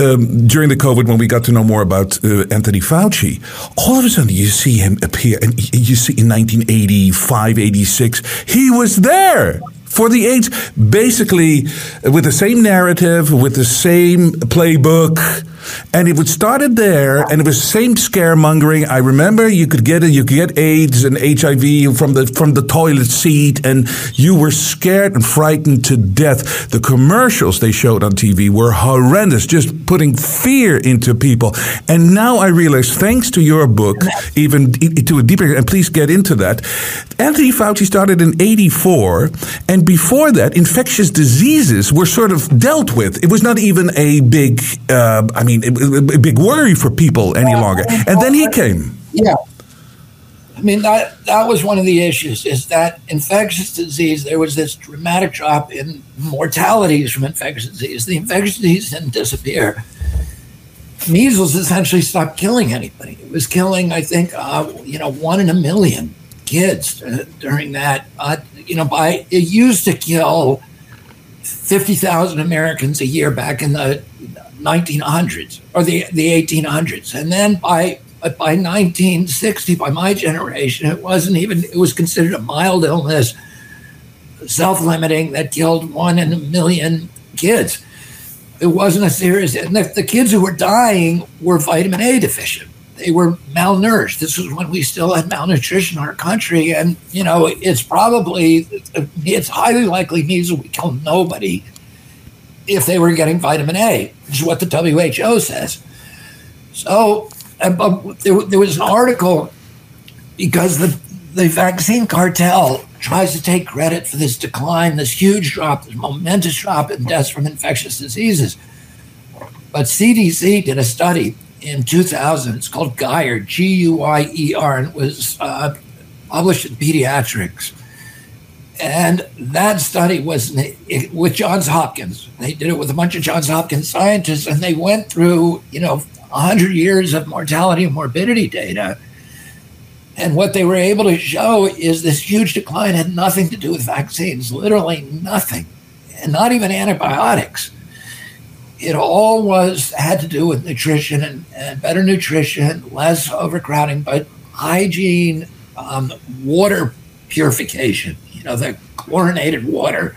um, during the covid when we got to know more about uh, anthony fauci all of a sudden you see him appear and you see in 1985 86 he was there for the AIDS, basically with the same narrative, with the same playbook, and it would started there, and it was the same scaremongering. I remember you could get it, you could get AIDS and HIV from the from the toilet seat, and you were scared and frightened to death. The commercials they showed on TV were horrendous, just putting fear into people. And now I realize, thanks to your book, even to a deeper, and please get into that. Anthony Fauci started in '84, and before that, infectious diseases were sort of dealt with. It was not even a big, uh, I mean mean, a big worry for people any longer. And then he came. Yeah. I mean that that was one of the issues is that infectious disease there was this dramatic drop in mortalities from infectious disease. The infectious disease didn't disappear. Measles essentially stopped killing anybody. It was killing, I think, uh, you know, one in a million kids during that. Uh, you know, by it used to kill fifty thousand Americans a year back in the 1900s or the, the 1800s. And then by by 1960, by my generation, it wasn't even, it was considered a mild illness. self-limiting that killed one in a million kids. It wasn't a serious, and the, the kids who were dying were vitamin A deficient. They were malnourished. This was when we still had malnutrition in our country, and you know it's probably it's highly likely measles would kill nobody if they were getting vitamin A, which is what the WHO says. So, but there, there was an article because the the vaccine cartel tries to take credit for this decline, this huge drop, this momentous drop in deaths from infectious diseases. But CDC did a study in 2000. It's called GUYER, G U Y E R, and it was uh, published in Pediatrics. And that study was with Johns Hopkins. They did it with a bunch of Johns Hopkins scientists, and they went through, you know, 100 years of mortality and morbidity data. And what they were able to show is this huge decline had nothing to do with vaccines, literally nothing, and not even antibiotics. It all was had to do with nutrition and, and better nutrition, less overcrowding, but hygiene, um, water purification, you know, the chlorinated water,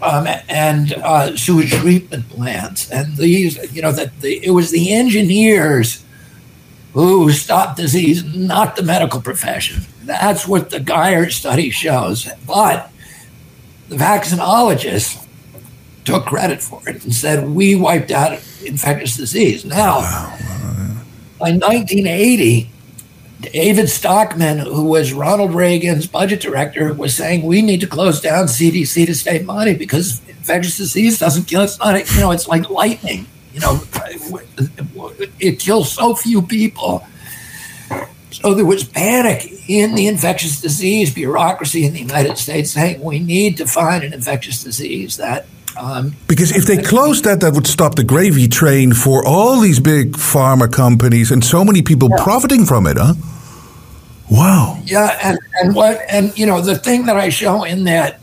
um, and uh, sewage treatment plants. And these, you know, that the, it was the engineers who stopped disease, not the medical profession. That's what the GUYER study shows. But the vaccinologists took credit for it and said, we wiped out infectious disease. Now, by 1980, David Stockman, who was Ronald Reagan's budget director, was saying we need to close down CDC to save money because infectious disease doesn't kill. It's not, you know, it's like lightning. You know, it kills so few people. So there was panic in the infectious disease bureaucracy in the United States saying we need to find an infectious disease that um, because if they closed that, that would stop the gravy train for all these big pharma companies and so many people yeah. profiting from it, huh? Wow. Yeah, and, and what and you know the thing that I show in that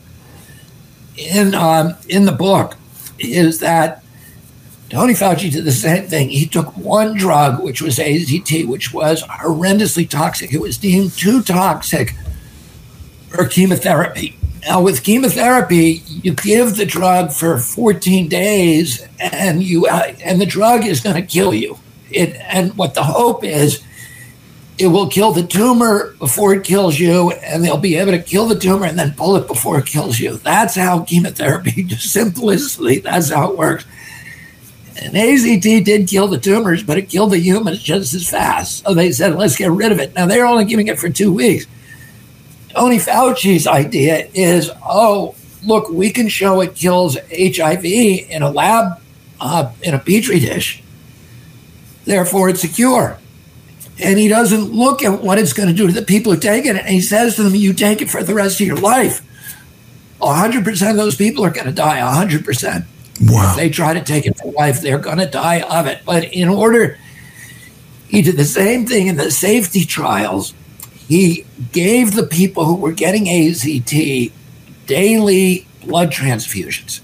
in um, in the book is that Tony Fauci did the same thing. He took one drug, which was AZT, which was horrendously toxic. It was deemed too toxic for chemotherapy. Now, with chemotherapy, you give the drug for 14 days, and you uh, and the drug is going to kill you. It and what the hope is, it will kill the tumor before it kills you, and they'll be able to kill the tumor and then pull it before it kills you. That's how chemotherapy, just simplistically, that's how it works. And AZT did kill the tumors, but it killed the humans just as fast. So they said, let's get rid of it. Now they're only giving it for two weeks. Tony Fauci's idea is oh, look, we can show it kills HIV in a lab, uh, in a petri dish. Therefore, it's secure. And he doesn't look at what it's going to do to the people who take it. And he says to them, you take it for the rest of your life. 100% of those people are going to die, 100%. Wow. If they try to take it for life, they're going to die of it. But in order, he did the same thing in the safety trials he gave the people who were getting AZT daily blood transfusions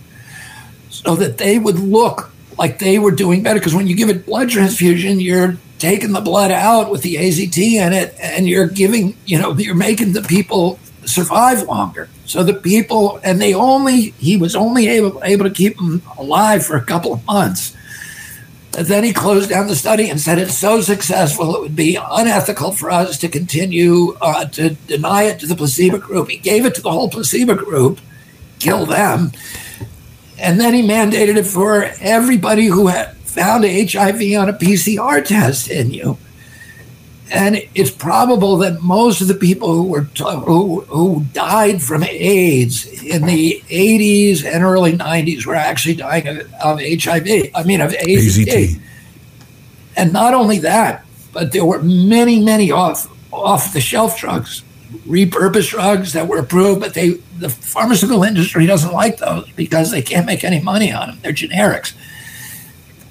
so that they would look like they were doing better. Because when you give a blood transfusion, you're taking the blood out with the AZT in it, and you're giving, you know, you're making the people survive longer. So the people, and they only, he was only able, able to keep them alive for a couple of months. Then he closed down the study and said it's so successful it would be unethical for us to continue uh, to deny it to the placebo group. He gave it to the whole placebo group, kill them, and then he mandated it for everybody who had found HIV on a PCR test in you. And it's probable that most of the people who were t- who, who died from AIDS in the 80s and early 90s were actually dying of, of HIV. I mean, of AZT. AZT. And not only that, but there were many, many off off the shelf drugs, repurposed drugs that were approved, but they the pharmaceutical industry doesn't like those because they can't make any money on them. They're generics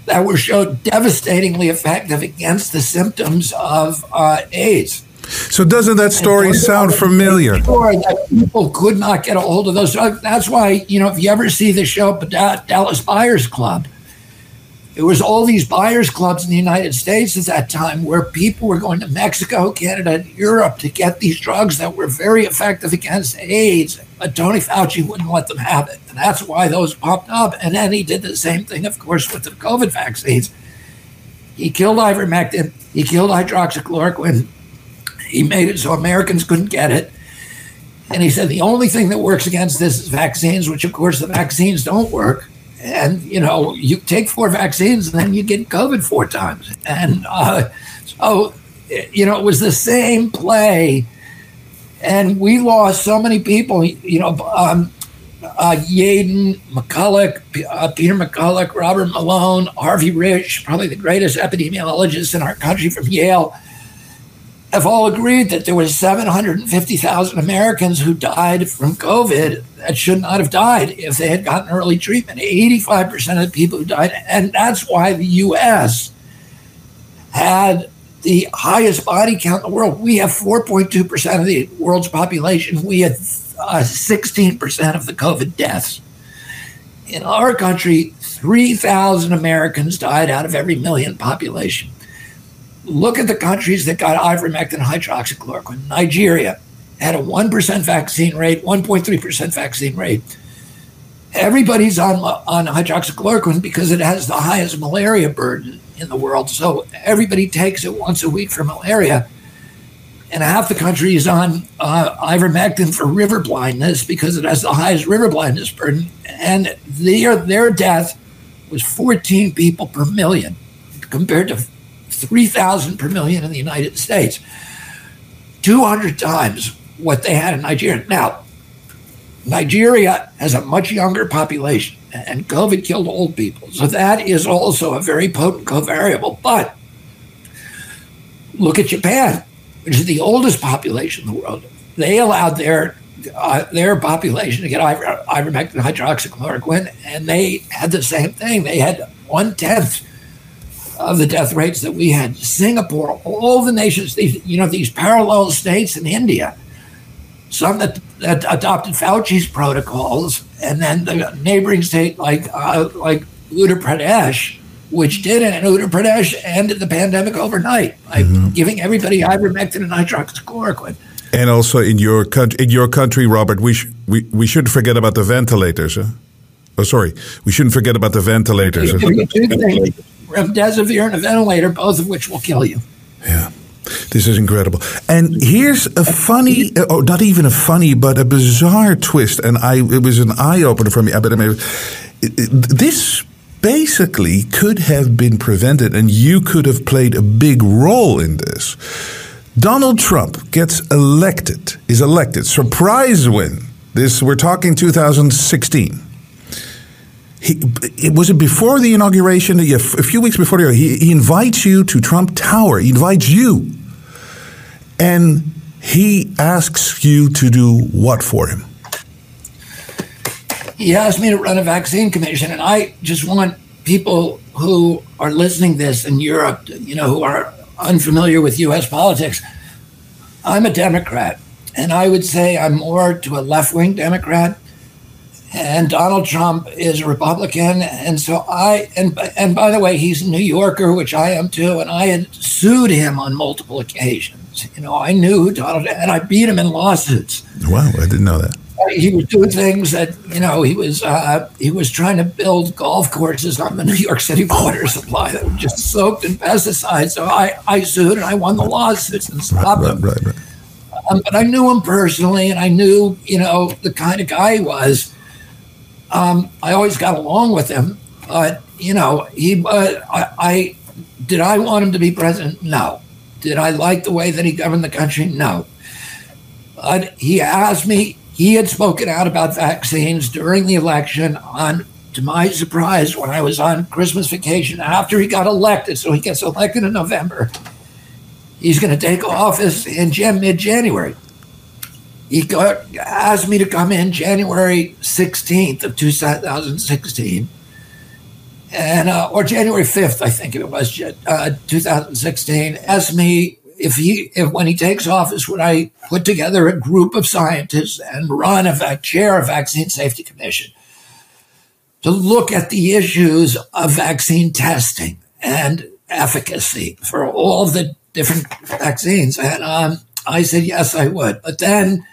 that were showed devastatingly effective against the symptoms of uh, AIDS. So doesn't that story sound familiar? Sure that people could not get a hold of those drugs. That's why, you know, if you ever see the show Dallas Buyers Club, It was all these buyers clubs in the United States at that time where people were going to Mexico, Canada, and Europe to get these drugs that were very effective against AIDS. But Tony Fauci wouldn't let them have it. And that's why those popped up. And then he did the same thing, of course, with the COVID vaccines. He killed ivermectin, he killed hydroxychloroquine, he made it so Americans couldn't get it. And he said the only thing that works against this is vaccines, which of course the vaccines don't work. And you know, you take four vaccines and then you get COVID four times. And uh, so, you know, it was the same play. And we lost so many people. You know, um, uh, Yaden, McCullough, uh, Peter McCullough, Robert Malone, Harvey Risch, probably the greatest epidemiologist in our country from Yale have all agreed that there were 750,000 Americans who died from COVID that should not have died if they had gotten early treatment. 85% of the people who died, and that's why the U.S. had the highest body count in the world. We have 4.2% of the world's population. We had uh, 16% of the COVID deaths. In our country, 3,000 Americans died out of every million population look at the countries that got ivermectin and hydroxychloroquine. Nigeria had a 1% vaccine rate, 1.3% vaccine rate. Everybody's on, on hydroxychloroquine because it has the highest malaria burden in the world. So everybody takes it once a week for malaria. And half the country is on uh, ivermectin for river blindness because it has the highest river blindness burden. And their, their death was 14 people per million compared to 3,000 per million in the United States, 200 times what they had in Nigeria. Now, Nigeria has a much younger population, and COVID killed old people. So that is also a very potent covariable. But look at Japan, which is the oldest population in the world. They allowed their uh, their population to get ivermectin hydroxychloroquine, and they had the same thing. They had one tenth of the death rates that we had. Singapore, all the nations, these, you know, these parallel states in India, some that, that adopted Fauci's protocols, and then the neighboring state like uh, like Uttar Pradesh, which did it, and Uttar Pradesh ended the pandemic overnight by mm-hmm. giving everybody ivermectin and hydroxychloroquine. And also in your country, in your country, Robert, we sh- we we shouldn't forget about the ventilators. Huh? Oh, sorry, we shouldn't forget about the ventilators remdesivir and a ventilator, both of which will kill you. Yeah. This is incredible. And here's a funny, oh, not even a funny, but a bizarre twist. And I, it was an eye opener for me. But I mean, this basically could have been prevented, and you could have played a big role in this. Donald Trump gets elected, is elected, surprise win. This we're talking 2016 he, it was it before the inauguration, a few weeks before the he, he invites you to Trump Tower. He invites you, and he asks you to do what for him? He asked me to run a vaccine commission, and I just want people who are listening this in Europe, you know, who are unfamiliar with U.S. politics. I'm a Democrat, and I would say I'm more to a left wing Democrat and Donald Trump is a Republican, and so I and and by the way, he's a New Yorker, which I am too, and I had sued him on multiple occasions. You know, I knew Donald, and I beat him in lawsuits. Wow, I didn't know that. He was doing things that you know he was uh, he was trying to build golf courses on the New York City water supply that were just soaked in pesticides. So I, I sued and I won the lawsuits and stopped right, him. Right, right, um, but I knew him personally, and I knew you know the kind of guy he was um, I always got along with him, but you know, he. Uh, I, I did I want him to be president? No. Did I like the way that he governed the country? No. But he asked me. He had spoken out about vaccines during the election. On to my surprise, when I was on Christmas vacation after he got elected, so he gets elected in November. He's going to take office in mid January he got, asked me to come in January 16th of 2016, and uh, or January 5th, I think it was, uh, 2016. Asked me if he, if when he takes office, would I put together a group of scientists and run a chair a vaccine safety commission? to look at the issues of vaccine testing and efficacy for all the different vaccines. And um, I said, yes, I would. But then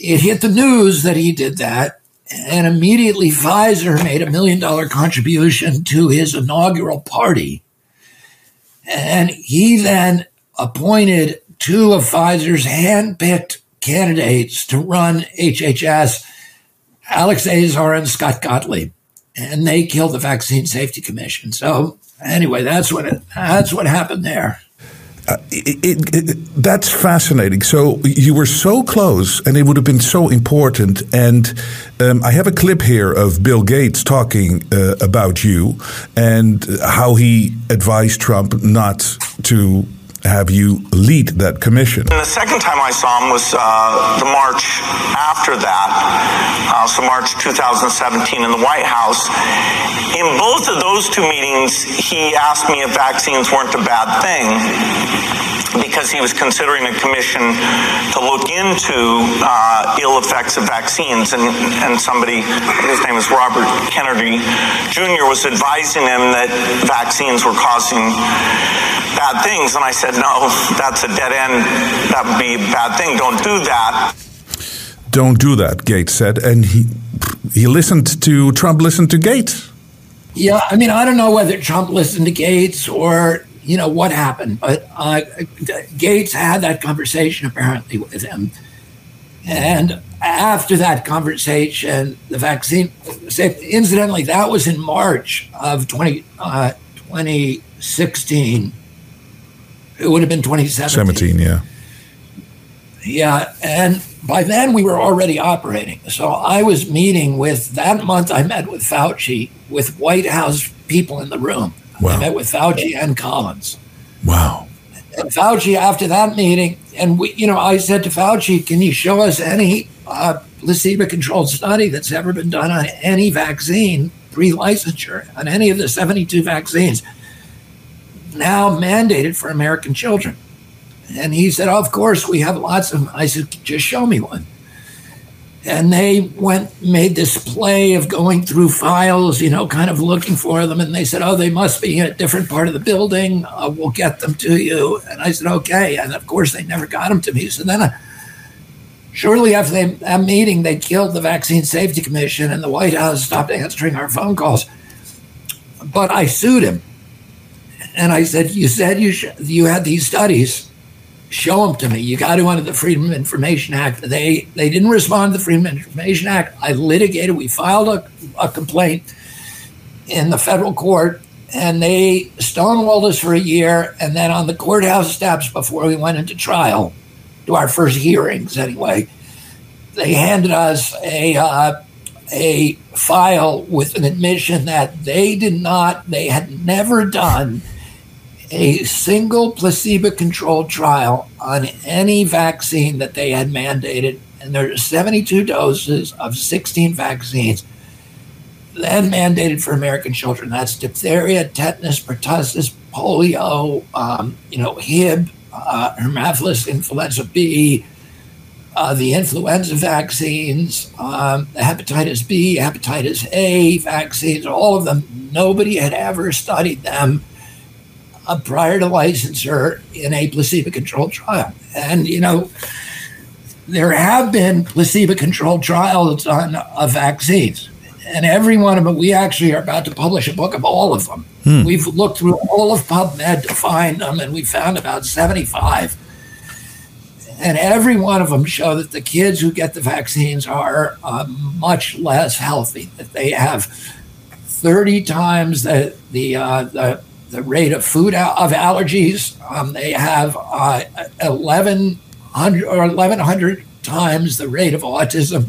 it hit the news that he did that. And immediately Pfizer made a million dollar contribution to his inaugural party. And he then appointed two of Pfizer's hand-picked candidates to run HHS, Alex Azar and Scott Gottlieb. And they killed the Vaccine Safety Commission. So anyway, that's what it, that's what happened there. Uh, it, it, that's fascinating. So you were so close, and it would have been so important. And um, I have a clip here of Bill Gates talking uh, about you and how he advised Trump not to have you lead that commission. And the second time I saw him was uh, the March after that, uh, so March 2017 in the White House. In both of those two meetings, he asked me if vaccines weren't a bad thing because he was considering a commission to look into uh, ill effects of vaccines. And, and somebody, his name is Robert Kennedy Jr., was advising him that vaccines were causing bad things. And I said, no, that's a dead end. That would be a bad thing. Don't do that. Don't do that, Gates said. And he, he listened to, Trump listened to Gates. Yeah, I mean, I don't know whether Trump listened to Gates or you know what happened, but uh, Gates had that conversation apparently with him, and after that conversation, the vaccine. Incidentally, that was in March of 20, uh, 2016. It would have been 2017. 17, yeah. Yeah, and by then we were already operating. So I was meeting with that month. I met with Fauci with White House people in the room. Wow. I met with Fauci and Collins. Wow. And Fauci, after that meeting, and we, you know, I said to Fauci, "Can you show us any uh, placebo-controlled study that's ever been done on any vaccine pre-licensure on any of the 72 vaccines now mandated for American children?" And he said, "Of course, we have lots of." Them. I said, "Just show me one." And they went made this play of going through files you know kind of looking for them. And they said oh they must be in a different part of the building. Uh, we'll get them to you. And i said okay. And of course they never got them to me. So then uh, shortly after they, that meeting they killed the vaccine safety commission and the white house stopped answering our phone calls. But i sued him. And i said you said you, sh- you had these studies show them to me. You got to under the Freedom of Information Act. They they didn't respond to the Freedom of Information Act. I litigated. We filed a, a complaint in the federal court, and they stonewalled us for a year. And then on the courthouse steps before we went into trial, to our first hearings anyway, they handed us a uh, a file with an admission that they did not, they had never done a single placebo controlled trial on any vaccine that they had mandated. And there are 72 doses of 16 vaccines then mandated for American children. That's diphtheria, tetanus, pertussis, polio, um, you know, Hib, uh, Haemophilus influenza B, uh, the influenza vaccines, um, the hepatitis B, hepatitis A vaccines, all of them. Nobody had ever studied them uh, prior to licensure in a placebo controlled trial. And, you know, there have been placebo controlled trials on uh, vaccines. And every one of them, we actually are about to publish a book of all of them. Hmm. We've looked through all of PubMed to find them, and we found about 75. And every one of them show that the kids who get the vaccines are uh, much less healthy, that they have 30 times the, the, uh, the the rate of food of allergies. Um, they have uh, 1,100 or 1,100 times the rate of autism.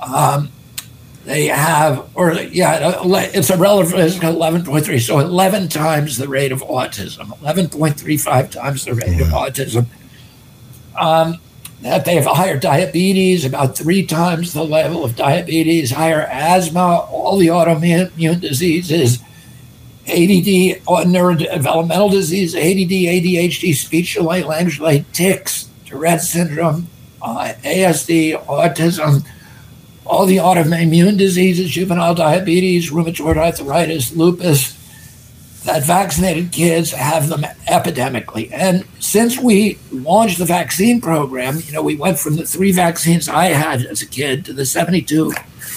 Um, they have, or yeah, it's a relative, it's 11.3, so 11 times the rate of autism, 11.35 times the rate of autism. Um, that they have higher diabetes, about three times the level of diabetes, higher asthma, all the autoimmune diseases, ADD, or neurodevelopmental disease, ADD, ADHD, speech delay, language delay, tics, Tourette syndrome, uh, ASD, autism, all the autoimmune diseases, juvenile diabetes, rheumatoid arthritis, lupus, that vaccinated kids have them epidemically. And since we launched the vaccine program, you know, we went from the three vaccines I had as a kid to the 72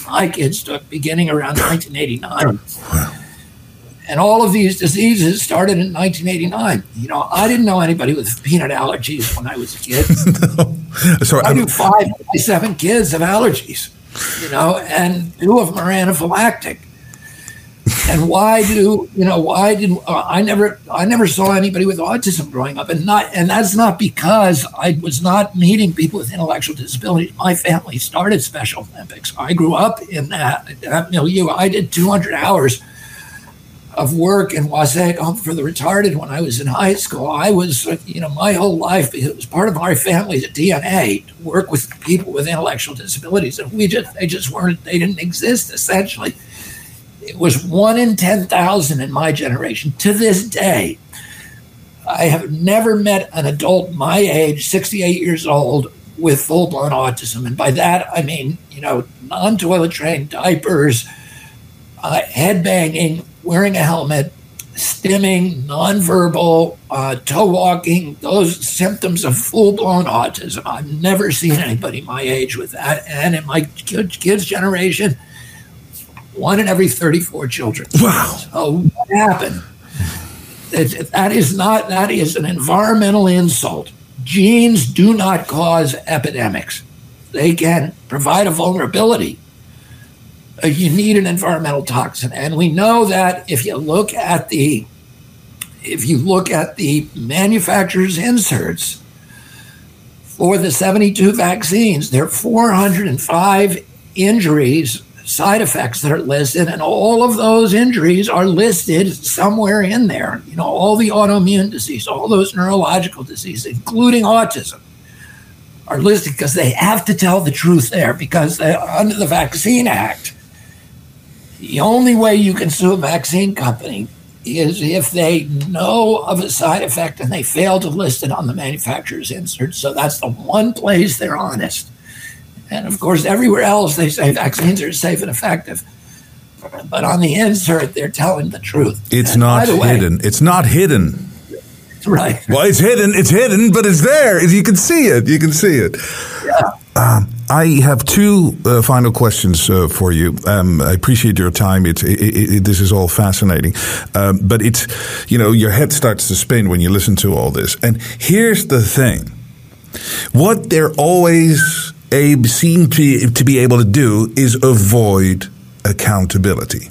my kids took beginning around 1989. And all of these diseases started in 1989. You know, I didn't know anybody with peanut allergies when I was a kid. no. Sorry, I I'm- knew five seven kids have allergies, you know, and two of them are anaphylactic. And why do you know? Why did uh, I never? I never saw anybody with autism growing up, and not, and that's not because I was not meeting people with intellectual disabilities. My family started Special Olympics. I grew up in that, that milieu. I did 200 hours of work in Wassaic Home for the Retarded when I was in high school. I was, uh, you know, my whole life it was part of our family's DNA to work with people with intellectual disabilities, and we just they just weren't they didn't exist essentially. It was one in ten thousand in my generation. To this day, I have never met an adult my age, sixty-eight years old, with full-blown autism, and by that I mean, you know, non-toilet trained diapers, uh, head banging, wearing a helmet, stimming, nonverbal, uh, toe walking, those symptoms of full blown autism. I've never seen anybody my age with that. And in my kids' generation, one in every 34 children. Wow. So what happened? It- that is not, that is an environmental insult. Genes do not cause epidemics. They can provide a vulnerability Uh, you need an environmental toxin. And we know that if you look at the if you look at the manufacturer's inserts for the 72 vaccines there are 405 injuries side effects that are listed and all of those injuries are listed somewhere in there. You know all the autoimmune disease all those neurological diseases including autism are listed because they have to tell the truth there because under the vaccine act the only way you can sue a vaccine company is if they know of a side effect and they fail to list it on the manufacturer's insert. So that's the one place they're honest. And of course, everywhere else they say vaccines are safe and effective. But on the insert, they're telling the truth. It's And not way- hidden. It's not hidden. Right. Well, it's hidden. It's hidden, but it's there. You can see it. You can see it. Um, I have two uh, final questions uh, for you. Um, I appreciate your time. It, it, it, this is all fascinating, um, but it's you know your head starts to spin when you listen to all this. And here's the thing: what they're always seem to, to be able to do is avoid accountability.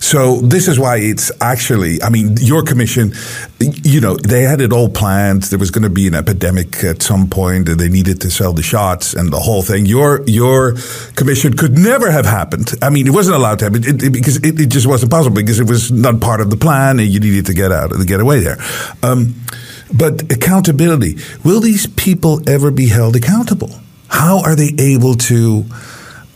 So this is why it's actually, I mean, your commission, you know, they had it all planned. There was going to be an epidemic at some point and they needed to sell the shots and the whole thing. Your, your commission could never have happened. I mean, it wasn't allowed to happen it, it, because it, it, just wasn't possible because it was not part of the plan and you needed to get out, to get away there. Um, but accountability, will these people ever be held accountable? How are they able to,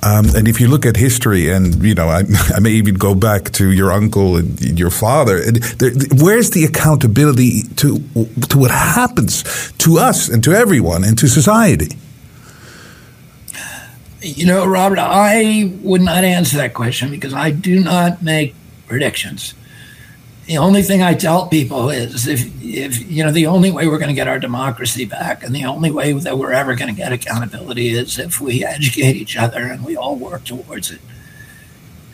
um, and if you look at history, and you know, I, I, may even go back to your uncle and your father. There, where's the accountability to to what happens to us and to everyone and to society? You know, Robert, I would not answer that question because I do not make predictions. The only thing I tell people is if, if you know, the only way we're going to get our democracy back and the only way that we're ever going to get accountability is if we educate each other and we all work towards it.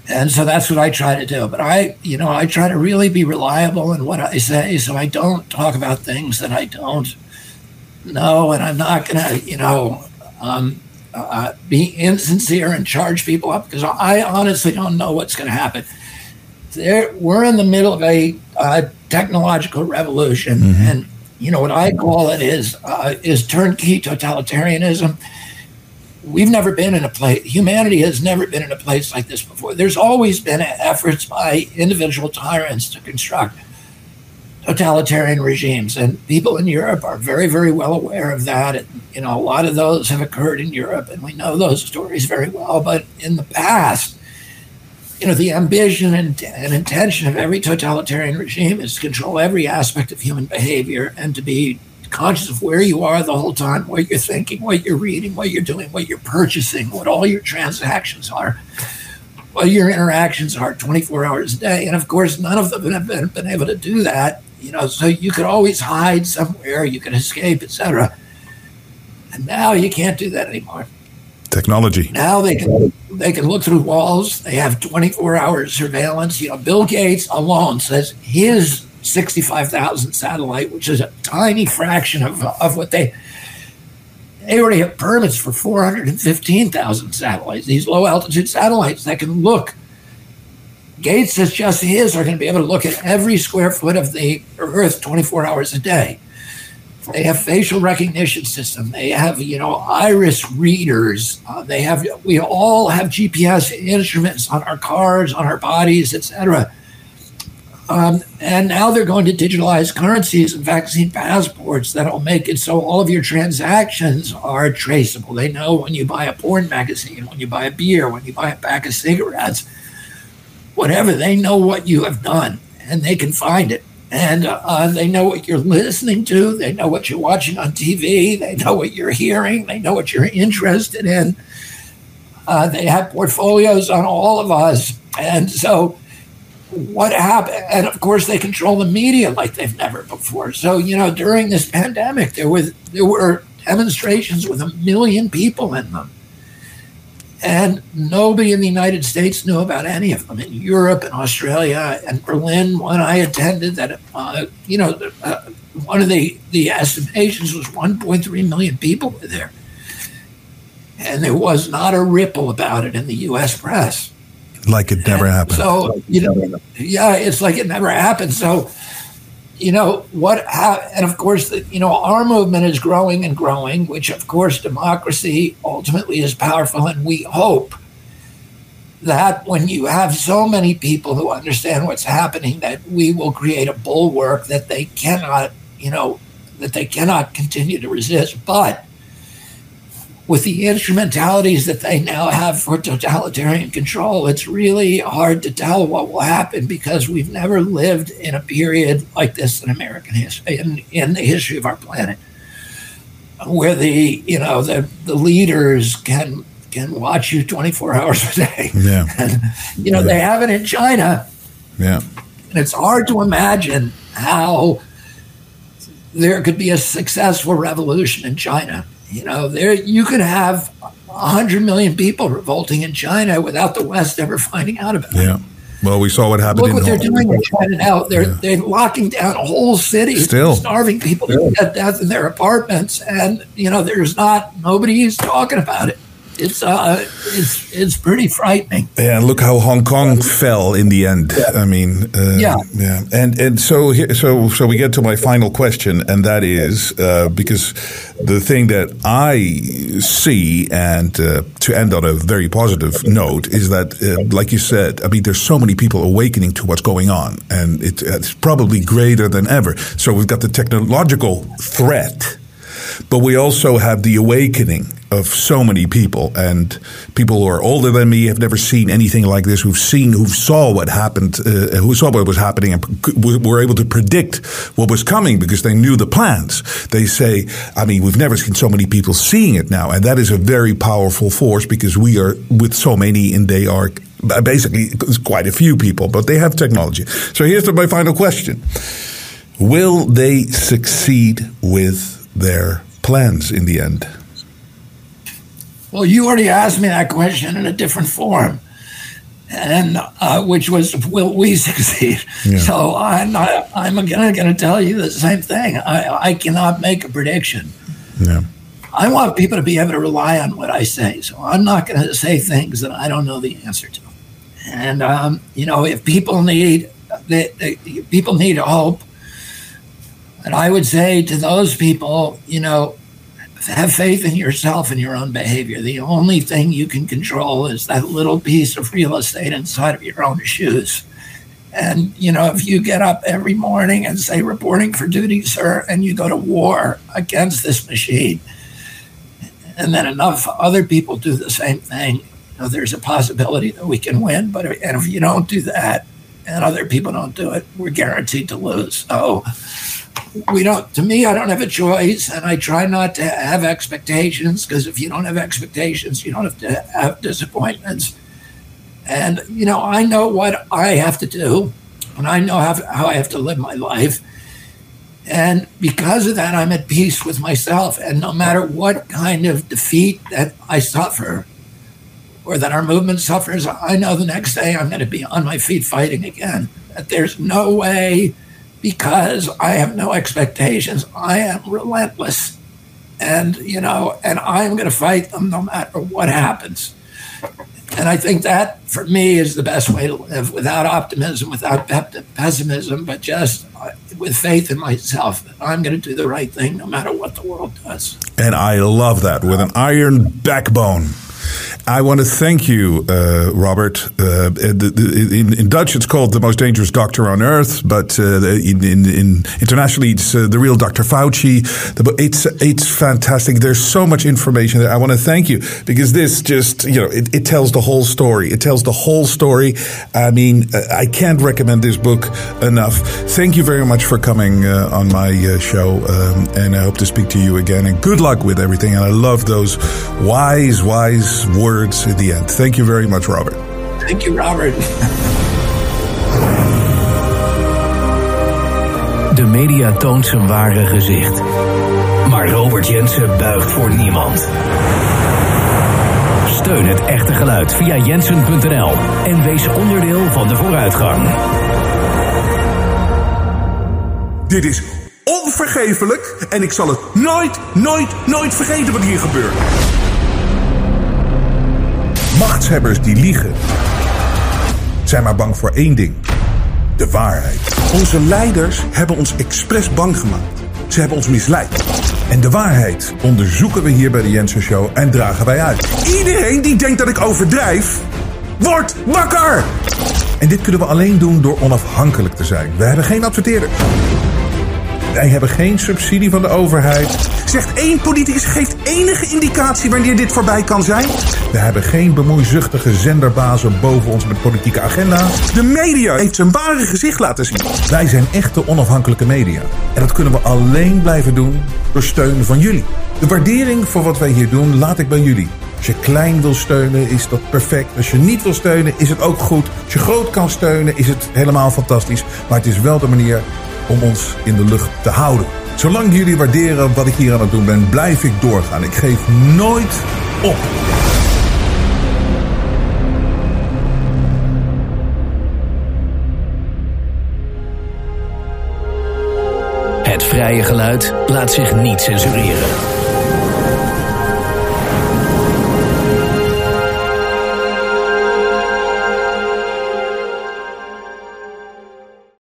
And so that's what I try to do. But I, you know, I try to really be reliable in what I say. So I don't talk about things that I don't know. And I'm not going to, you know, um, uh, be insincere and charge people up because I honestly don't know what's going to happen. There, we're in the middle of a uh, technological revolution, mm-hmm. and you know what I call it is uh, is turnkey totalitarianism. We've never been in a place. Humanity has never been in a place like this before. There's always been efforts by individual tyrants to construct totalitarian regimes, and people in Europe are very, very well aware of that. And, you know, a lot of those have occurred in Europe, and we know those stories very well. But in the past, you know, the ambition and, and, intention of every totalitarian regime is to control every aspect of human behavior and to be conscious of where you are the whole time, what you're thinking, what you're reading, what you're doing, what you're purchasing, what all your transactions are, what your interactions are 24 hours a day. And of course, none of them have been, been able to do that. You know, so you could always hide somewhere, you could escape, etc. And now you can't do that anymore. Technology. Now they can they can look through walls. They have 24 hour surveillance. You know, Bill Gates alone says his 65,000 satellite, which is a tiny fraction of, of what they they already have permits for 415,000 satellites. These low altitude satellites that can look. Gates says just his are going to be able to look at every square foot of the Earth 24 hours a day. They have facial recognition system. They have, you know, iris readers. Uh, they have. We all have GPS instruments on our cars, on our bodies, etc. Um, and now they're going to digitalize currencies and vaccine passports that'll make it so all of your transactions are traceable. They know when you buy a porn magazine, when you buy a beer, when you buy a pack of cigarettes, whatever. They know what you have done, and they can find it and uh, they know what you're listening to. They know what you're watching on TV. They know what you're hearing. They know what you're interested in. Uh, they have portfolios on all of us, and so what happened? And of course, they control the media like they've never before. So you know, during this pandemic, there was there were demonstrations with a million people in them and nobody in the United States knew about any of them. In Europe and Australia and Berlin, when I attended, that uh, you know, uh, one of the the estimations was 1.3 million people were there, and there was not a ripple about it in the U.S. press. Like it never And happened. So you know, yeah, it's like it never happened. So you know what ha- and of course you know our movement is growing and growing which of course democracy ultimately is powerful and we hope that when you have so many people who understand what's happening that we will create a bulwark that they cannot you know that they cannot continue to resist. But with the instrumentalities that they now have for totalitarian control, it's really hard to tell what will happen because we've never lived in a period like this in American history, in, in the history of our planet, where the you know the the leaders can can watch you 24 hours a day. Yeah. And, you know, they have it in China. Yeah. And it's hard to imagine how there could be a successful revolution in China. You know, there you could have 100 million people revolting in China without the West ever finding out about it. Yeah. Well, we saw what happened Look in what they're Hong- doing in China now. They're they're locking down a whole city, Still. starving people to death in their apartments, and you know there's not nobody's talking about it. It's uh, it's it's pretty frightening. Yeah, and look how Hong Kong fell in the end. I mean, uh, Yeah. yeah, and and so here, so so we get to my final question, and that is uh, because the thing that I see, and uh, to end on a very positive note, is that, uh, like you said, I mean, there's so many people awakening to what's going on, and it, it's probably greater than ever. So we've got the technological threat but we also have the awakening of so many people. And people who are older than me have never seen anything like this. Who've seen who saw what happened uh, who saw what was happening and were able to predict what was coming because they knew the plans. They say i mean we've never seen so many people seeing it now. And that is a very powerful force because we are with so many and they are basically quite a few people but they have technology. So here's my final question. Will they succeed with their plans in the end Well, you already asked me that question in a different form, and uh, which was, "Will we succeed?" Yeah. So I'm not, I'm going to tell you the same thing. I, I cannot make a prediction. yeah I want people to be able to rely on what I say. So I'm not going to say things that I don't know the answer to. And um, you know, if people need, they, they, people need hope. And I would say to those people, you know, have faith in yourself and your own behavior. The only thing you can control is that little piece of real estate inside of your own shoes. And, you know, if you get up every morning and say, reporting for duty, sir, and you go to war against this machine, and then enough other people do the same thing, you know, there's a possibility that we can win. But if, and if you don't do that and other people don't do it, we're guaranteed to lose. So we don't, to me, I don't have a choice, and I try not to have expectations because if you don't have expectations, you don't have to have disappointments. And, you know, I know what I have to do, and I know how, how I have to live my life. And because of that, I'm at peace with myself. And no matter what kind of defeat that I suffer or that our movement suffers, I know the next day I'm going to be on my feet fighting again. That there's no way, because I have no expectations, I am relentless. And, you know, and I'm going to fight them no matter what happens. And I think that for me is the best way to live without optimism, without pessimism, but just uh, with faith in myself. I'm going to do the right thing no matter what the world does. And I love that with an iron backbone. I want to thank you, uh, Robert. Uh, in, in, Dutch, it's called the most dangerous doctor on earth, but uh, in, in, in, internationally, it's uh, the real Dr. Fauci. It's it's fantastic. There's so much information there. I want to thank you because this just you know it, it tells the whole story. It tells the whole story. I mean, uh, I can't recommend this book enough. Thank you very much for coming uh, on my show, um, and I hope to speak to you again. And good luck with everything. And I love those wise, wise words at the end. Thank you very much, Robert. Thank you, Robert. De media toont zijn ware gezicht. Maar Robert Jensen buigt voor niemand. Steun het echte geluid via jensen.nl en wees onderdeel van de vooruitgang. Dit is onvergeeflijk en ik zal het nooit, nooit, nooit vergeten wat hier gebeurt. Machtshebbers die liegen zijn maar bang voor één ding: de waarheid. Onze leiders hebben ons expres bang gemaakt. Ze hebben ons misleid. En de waarheid onderzoeken we hier bij de Jensen Show en dragen wij uit. Iedereen die denkt dat ik overdrijf, wordt wakker! En dit kunnen we alleen doen door onafhankelijk te zijn. We hebben geen adverteerders. Wij hebben geen subsidie van de overheid. Zegt één politicus geeft enige indicatie wanneer dit voorbij kan zijn. We hebben geen bemoeizuchtige zenderbazen boven ons met politieke agenda's. De media heeft zijn ware gezicht laten zien. Wij zijn echte onafhankelijke media. En dat kunnen we alleen blijven doen door steun van jullie. De waardering voor wat wij hier doen laat ik bij jullie. Als je klein wil steunen, is dat perfect. Als je niet wil steunen, is het ook goed. Als je groot kan steunen, is het helemaal fantastisch. Maar het is wel de manier om ons in de lucht te houden. Zolang jullie waarderen wat ik hier aan het doen ben, blijf ik doorgaan. Ik geef nooit op. Het vrije geluid laat zich niet censureren.